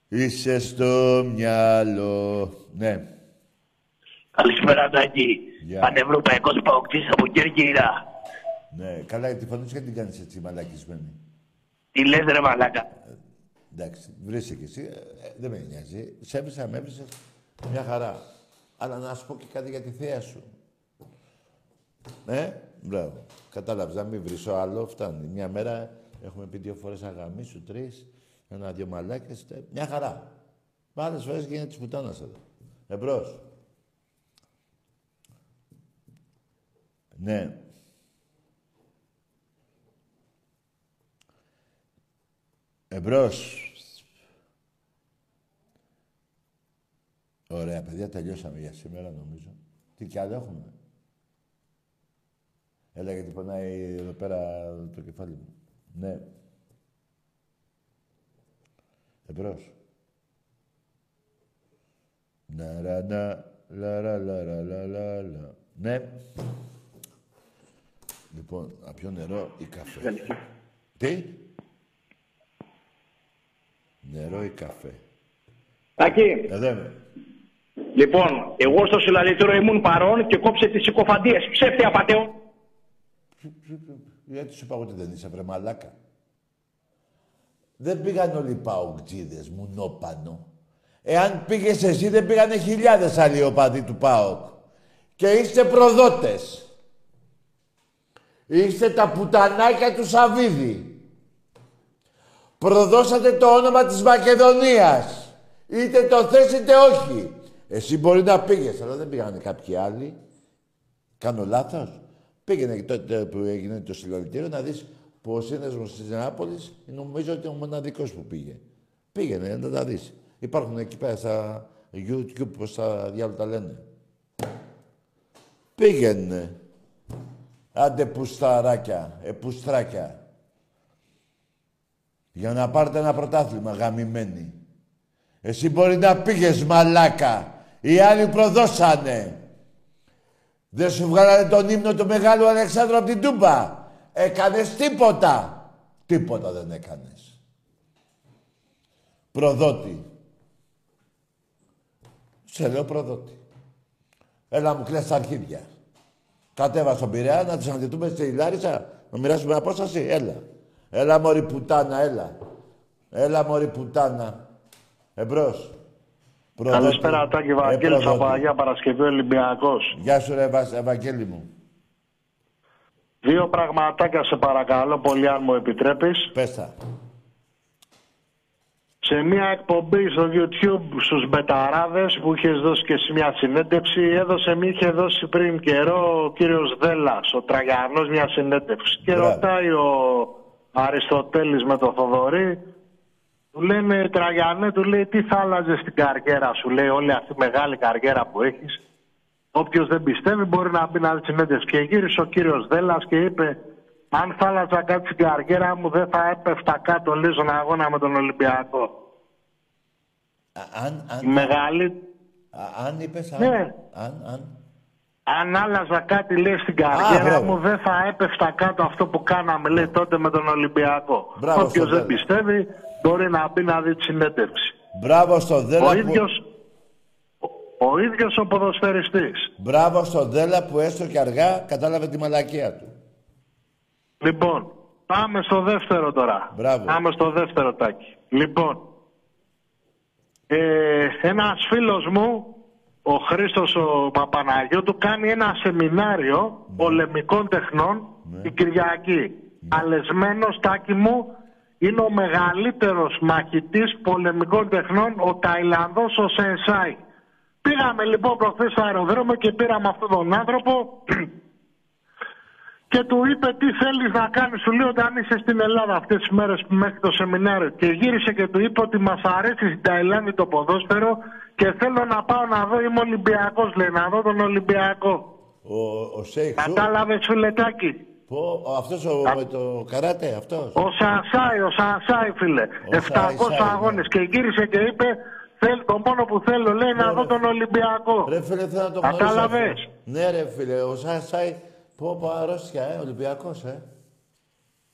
Είσαι στο μυαλό. Ναι. Καλησπέρα, Τάκη. Γεια. Πανευρωπαϊκός Παοκτής από Κέρκυρα. Ναι, καλά, τη φωνή σου γιατί την κάνεις έτσι μαλακισμένη. Τι λες ρε μαλάκα; Εντάξει, βρίσκε κι εσύ. ε, δεν με νοιάζει. Σε έβρισα, με έβρισες. Μια χαρά. Αλλά να σου πω και κάτι για τη θεία σου. Ε, μπράβο. Κατάλαβες, να μην βρίσω άλλο, φτάνει. Μια μέρα έχουμε πει δύο φορές αγαμί σου, τρεις, ένα-δυο μαλάκες, τε- μια χαρά. Μα άλλες φορές γίνεται της πουτάνας εδώ. Εμπρός. Ναι. Εμπρός. Ωραία, παιδιά, τελειώσαμε για σήμερα, νομίζω. Τι κι άλλο έχουμε; Έλα, γιατί πονάει εδώ πέρα το κεφάλι μου. Ναι. Εμπρός. Να, ρα, να, λα, ρα, λα, ρα, λα, λα, λα. Ναι. Λοιπόν, να πιω νερό ή καφέ; Τι; Νερό ή καφέ; Τάκη, Εδώ είμαι. λοιπόν, εγώ στο συλλαλητήριο ήμουν παρόν και κόψε τις συκοφαντίες. Ψεύτη απαταιών. Γιατί σου είπα ότι δεν είσαι βρε μαλάκα. Δεν πήγαν όλοι οι παοκτζίδες μου νόπανο. Εάν πήγες εσύ δεν πήγανε χιλιάδες άλλοι οπαδοί του ΠΑΟΚ. Και είστε προδότες. Είστε τα πουτανάκια του Σαββίδη. Προδώσατε το όνομα της Μακεδονίας. Είτε το θες είτε όχι. Εσύ μπορεί να πήγες, αλλά δεν πήγανε κάποιοι άλλοι. Κάνω λάθος. Πήγαινε τότε που έγινε το συλλαλητήριο να δεις που ο σύνδεσμος της Νεάπολης νομίζω ότι είναι ο μοναδικός που πήγε. Πήγαινε να τα δεις. Υπάρχουν εκεί πέρα στα YouTube, πώς τα διάλογα τα λένε. Πήγαινε. Άντε πουσταράκια, ε, πουστράκια. Για να πάρετε ένα πρωτάθλημα γαμημένοι. Εσύ μπορεί να πήγες μαλάκα. Οι άλλοι προδώσανε. Δεν σου βγάλανε τον ύμνο του Μεγάλου Αλεξάνδρου από την Τούμπα. Έκανες τίποτα. Τίποτα δεν έκανες. Προδότη. Σε λέω προδότη. Έλα μου κλαις τα αρχίδια. Κατέβα στον Πειραιά να τους αναδετούμε στη Λάρισα, να μοιράσουμε απόσταση. Έλα. Έλα μωρή πουτάνα, έλα. Έλα μωρή πουτάνα. Εμπρός. Προδότη. Καλησπέρα, Τάκη Ε, Βαγγέλης από προδότη. Αγία Παρασκευή Ολυμπιακός. Γεια σου ρε Βα- Ευαγγέλη μου. Δύο πραγματάκια σε παρακαλώ πολύ αν μου επιτρέπεις. Πες τα. Σε μια εκπομπή στο YouTube στους Μπεταράδες που είχες δώσει και εσύ μια συνέντευξη έδωσε, μη είχε δώσει πριν καιρό ο κύριος Δέλλας, ο Τραγιανός μια συνέντευξη και Μπράβο. ρωτάει ο Αριστοτέλης με τον Θοδωρή του λένε Τραγιανέ, του λέει τι θα άλλαζες στην καριέρα σου, λέει όλη αυτή η μεγάλη καριέρα που έχεις. Όποιος δεν πιστεύει μπορεί να μπει να δει συνέντευξη. Και γύρισε ο κύριος Δέλλας και είπε αν θα άλλαζα κάτι στην καριέρα μου δεν θα έπεφτα κάτω λέει στον αγώνα με τον Ολυμπιακό. Αν, αν, Η μεγάλη... Α, αν είπες, αν, Ναι. αν, αν. Αν άλλαζα κάτι λέει στην καριέρα μπράβο. μου δεν θα έπεφτα κάτω αυτό που κάναμε λέει τότε με τον Ολυμπιακό. Μπράβο Όποιος στον δεν πιστεύει μπορεί να μπει να δει τη συνέντευξη. Μπράβο στον Δέλα Ο που... ίδιος, ο, ο ίδιος ο ποδοσφαιριστής. Μπράβο στον Δέλα που έστω και αργά κατάλαβε τη μαλακία του. Λοιπόν, πάμε στο δεύτερο τώρα. Μπράβο. Πάμε στο δεύτερο τάκι. Λοιπόν, ε, ένας φίλος μου, ο Χρήστος ο Παπαναγιώτου, κάνει ένα σεμινάριο Ναι. πολεμικών τεχνών την Κυριακή. Αλεσμένος τάκι μου είναι ο μεγαλύτερος μαχητής πολεμικών τεχνών, ο Ταϊλανδός ο Σενσάι. Πήγαμε λοιπόν προχθές στο αεροδρόμιο και πήραμε αυτόν τον άνθρωπο και του είπε τι θέλεις να κάνεις; Του λέει όταν είσαι στην Ελλάδα αυτές τις μέρες μέχρι το σεμινάριο. Και γύρισε και του είπε ότι μας αρέσει στην Ταϊλάνδη το ποδόσφαιρο και θέλω να πάω να δω, είμαι Ολυμπιακός λέει, να δω τον Ολυμπιακό. Ο, ο Σέιχ σου. Κατάλαβες φιλετάκι. Πω, ο- αυτός ο, με το καράτε, αυτός; Ο Σανσάι, ο Σανσάι φίλε. 700 Σανσάι, ναι. αγώνες και γύρισε και είπε θέλ, το μόνο που θέλω λέει να δω τον Ολυμπιακό. Ρε φίλε, θέλω να το γνωρίσω. Κατάλαβες; αυτό. Ναι ρε φίλε, ο Σάσάι, πω πω αρρώστια, ε, Ολυμπιακός, ε.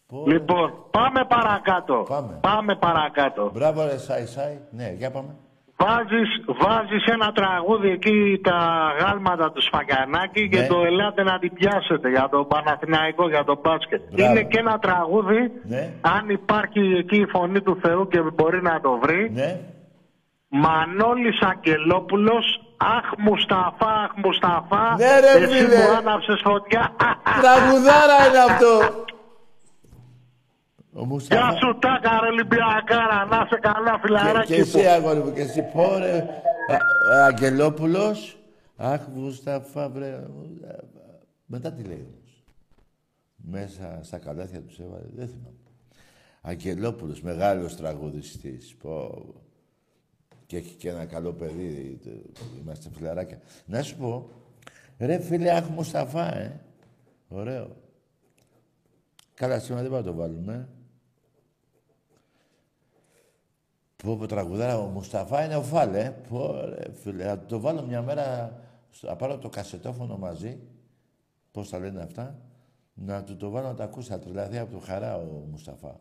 Πω, ρε. Λοιπόν, πάμε παρακάτω. Πάμε. παρακάτω. Μπράβο ρε Σάι Σάι. Ναι, για πάμε. Βάζεις, βάζεις ένα τραγούδι εκεί τα γάλματα του Σφαγιανάκη και Ναι. το ελάτε να την πιάσετε για το Παναθηναϊκό, για το μπάσκετ. Μπράβο. Είναι και ένα τραγούδι, Ναι. αν υπάρχει εκεί η φωνή του Θεού και μπορεί να το βρει. Ναι. Μανώλης Αγγελόπουλος, Αχ Μουσταφά, αχ Μουσταφά, Ναι, ρε, εσύ φίλε. μου άναψες φωτιά. Τραγουδάρα είναι αυτό. Ο Γεια Μουσταφά. σου τάκα ρε Ολυμπιακάρα, να είσαι καλά Και, φιλαράκι και εσύ μου. αγόρι μου, και εσύ πω ρε. Α- α- Αγγελόπουλος. Αχ, Μουσταφά, βρε. Μουσταφά. Μετά τι λέει όμως. Μέσα στα καλάθια τους έβαλε, δεν θυμάμαι. Αγγελόπουλος, μεγάλος τραγουδιστής. Πω. Και έχει και ένα καλό παιδί. το- Είμαστε φιλαράκια. Να σου πω, ρε φίλε, αχ, Μουσταφά, ε. Ωραίο. Καλά, σήμερα δεν πάμε να το βάλουμε. ε. Πω, πω, τραγουδάρα, ο Μουσταφά είναι ο Φάλε. ε. Πω, ρε, φίλε, θα το βάλω μια μέρα, στο- να πάρω το κασετόφωνο μαζί, πώς τα λένε αυτά, να του το βάλω να το ακούσει, θα τρελαθεί από το χαρά ο Μουσταφά.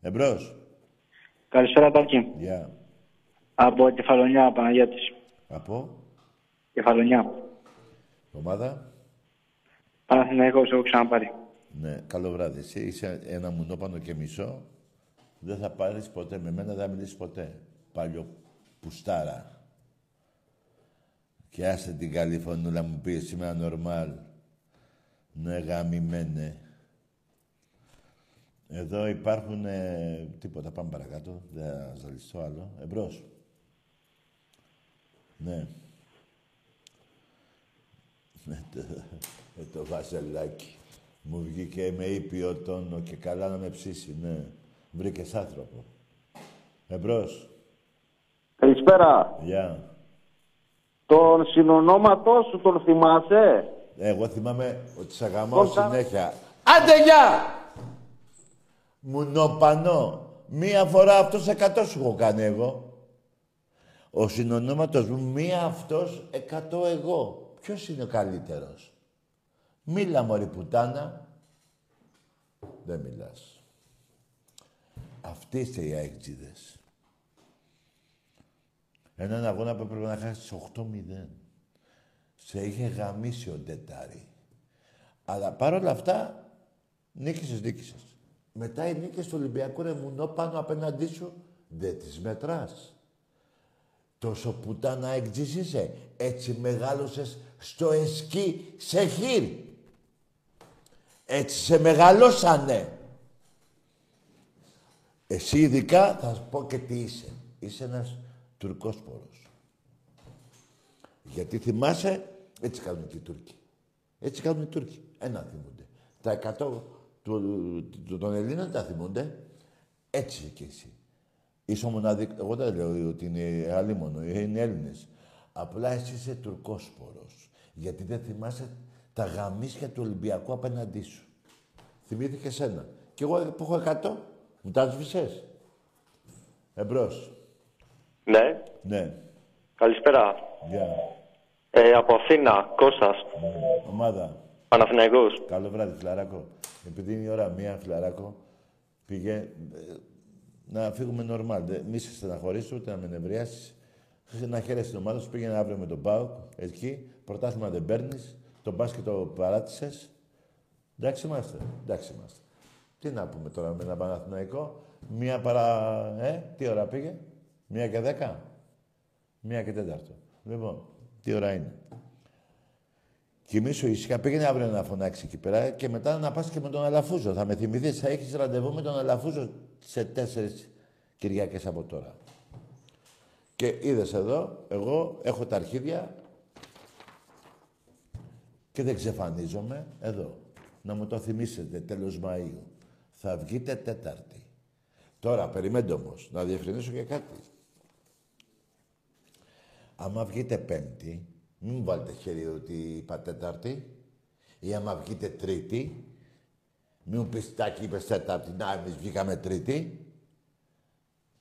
Εμπρός. Καλησπέρα Τάκη. Γεια. Από Κεφαλονιά, Παναγιώτης. Από, Κεφαλονιά. ομάδα; Παναθηναϊκός, έχω ξαναπάρει. Ναι, καλό βράδυ. Εσύ είσαι ένα μουνόπανο και μισό. Δεν θα πάρεις ποτέ. Με μένα δεν θα μιλήσεις ποτέ. Παλιό πουστάρα. Και άσε την καλή φωνούλα μου πει σήμερα νορμάλ. Ναι, γαμημένε. Εδώ υπάρχουν ε, τίποτα. Πάμε παρακάτω. Δεν θα ζαλιστώ άλλο. Εμπρός. Ναι. Ναι, το, ε, το βαζελάκι. Μου βγήκε με ήπιο τόνο και καλά να με ψήσει, ναι. Βρήκες άνθρωπο. Εμπρός. Καλησπέρα. Γεια. Τον συνονόματό σου τον θυμάσαι; Εγώ θυμάμαι ότι σε αγαμάω Τον κα- συνέχεια. Άντε, γεια! Μουνοπανό. Μία φορά αυτός εκατό σου έχω κάνει εγώ. Ο συνονόματος μου μία αυτός εκατό εγώ. Ποιος είναι ο καλύτερος; Μίλα μωρή πουτάνα. Δεν μιλάς. Αυτοί είστε οι αεκτζίδες. Έναν αγώνα που έπρεπε να χάσεις 8-0. Σε είχε γαμίσει ο Ντετάρη. Αλλά παρόλα αυτά, νίκησες, νίκησες. Μετά οι νίκες του Ολυμπιακού ρε μουνό πάνω απέναντί σου, δεν τις μετράς. Τόσο πουτάνα έκτζης είσαι. Έτσι μεγάλωσες στο εσκί σε χείρ. Έτσι σε μεγαλώσανε. Εσύ ειδικά θα σου πω και τι είσαι. Είσαι ένας τουρκόσπορος. Γιατί θυμάσαι, έτσι κάνουν και οι Τούρκοι. Έτσι κάνουν οι Τούρκοι. Ένα θυμούνται. Τα εκατό του, του- των Ελλήνων τα θυμούνται. Έτσι και εσύ. Είσαι ο μοναδικό. Εγώ δεν λέω ότι είναι αλίμονο, είναι Έλληνες. Απλά εσύ είσαι τουρκόσπορος. Γιατί δεν θυμάσαι τα γαμίσια του Ολυμπιακού απέναντί σου. Θυμήθηκες σένα. Κι εγώ που έχω 100, μου τα σβησες. Εμπρός. Ναι, Ναι. καλησπέρα. Γεια. Ε, από Αθήνα, Κώστας, Ομάδα. Παναθηναϊκός. Καλό βράδυ, φιλαράκο. Επειδή είναι η ώρα μία, φιλαράκο, πήγε ε, να φύγουμε νορμάλ. Δεν- Μη σε στεναχωρήσω, ούτε να με νευριάσεις. Να χαίρεσαι την ομάδα σου. Πήγαινε αύριο με τον Πάουκ, εκεί. Πρωτάθλημα δεν παίρνεις. Το μπάσκετ το παράτησες. Εντάξει είμαστε. Εντάξει είμαστε. Τι να πούμε τώρα με ένα Παναθηναϊκό. Μία παρά... Ε, τι ώρα πήγε; Μία και δέκα; Μία και τέταρτο. Λοιπόν, τι ώρα είναι; Κοιμήσου ήσυχα, πήγαινε αύριο να φωνάξεις εκεί πέρα και μετά να πας και με τον Αλαφούζο. Θα με θυμηθείς, θα έχεις ραντεβού με τον Αλαφούζο σε τέσσερις Κυριακές από τώρα. Και είδες εδώ, εγώ έχω τα αρχίδια και δεν ξεφανίζομαι εδώ. Να μου το θυμίσετε τέλος Μαΐου. Θα βγείτε Τέταρτη. Τώρα, περιμένετε όμως, να διευκρινίσω και κάτι. Άμα βγείτε Πέμπτη, μην μου βάλετε χέρι ότι είπα Τέταρτη. Ή άμα βγείτε Τρίτη, μην μου πεις τάκι, είπες Τέταρτη, να εμείς βγήκαμε Τρίτη.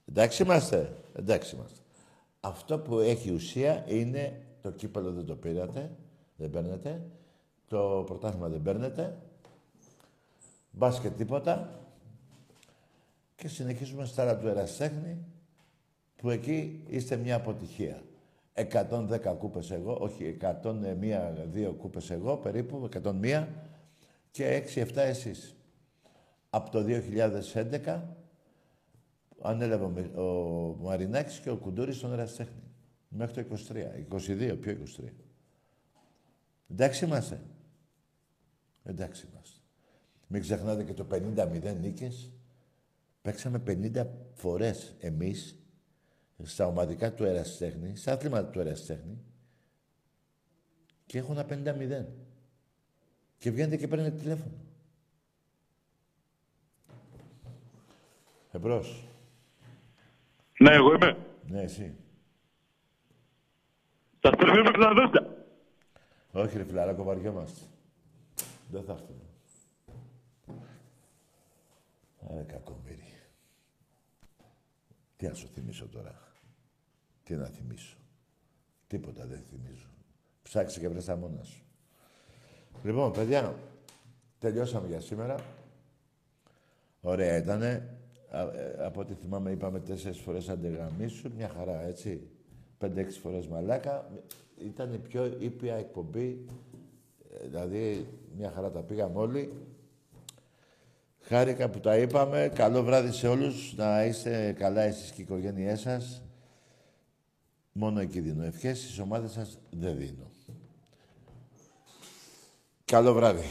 Εντάξει είμαστε, εντάξει είμαστε. Αυτό που έχει ουσία είναι το κύπελο δεν το πήρατε, δεν παίρνετε. Το πρωτάθλημα δεν παίρνετε. Μπάσκετ τίποτα. Και συνεχίζουμε στα άλλα του Εραστέχνη, που εκεί είστε μια αποτυχία. 110 κούπες εγώ, όχι 101-2 κούπες εγώ περίπου, 101 και 6-7 εσείς. Από το 2011 ανέλαβε ο, ο Μαρινάκης και ο Κουντούρης στον Εραστέχνη. Μέχρι το 23, 22, πιο 23. Εντάξει είμαστε. Εντάξει είμαστε. Μην ξεχνάτε και το 50-0 νίκες. Παίξαμε 50 φορές εμείς στα ομαδικά του Εραστέχνη, στα άθληματα του Εραστέχνη και έχω ένα 50-0. Και βγαίνετε και παίρνετε τηλέφωνο. Εμπρός. Ναι, εγώ είμαι. Ναι, εσύ. Σας περιμένουμε ξαναδόστε. Όχι ρε φιλαράκο, βαριόμαστε. Δεν θα έρθουμε. Άρα κακομύρι. Τι να σου θυμίσω τώρα; Τι να θυμίσω; Τίποτα δεν θυμίζω. Ψάξε και βρες τα μόνα σου. Λοιπόν, παιδιά, τελειώσαμε για σήμερα. Ωραία ήτανε. Α, ε, από ό,τι θυμάμαι είπαμε τέσσερις φορές αντεγαμίσου. Μια χαρά, έτσι. Πέντε-έξι φορές μαλάκα. Ήταν η πιο ήπια εκπομπή. Ε, Δηλαδή, μια χαρά τα πήγαμε όλοι. Χάρηκα που τα είπαμε. Καλό βράδυ σε όλους. Να είστε καλά εσείς και οι οικογένειές σας. Μόνο εκεί δίνω ευχές. Στις ομάδες σας δεν δίνω. Καλό βράδυ.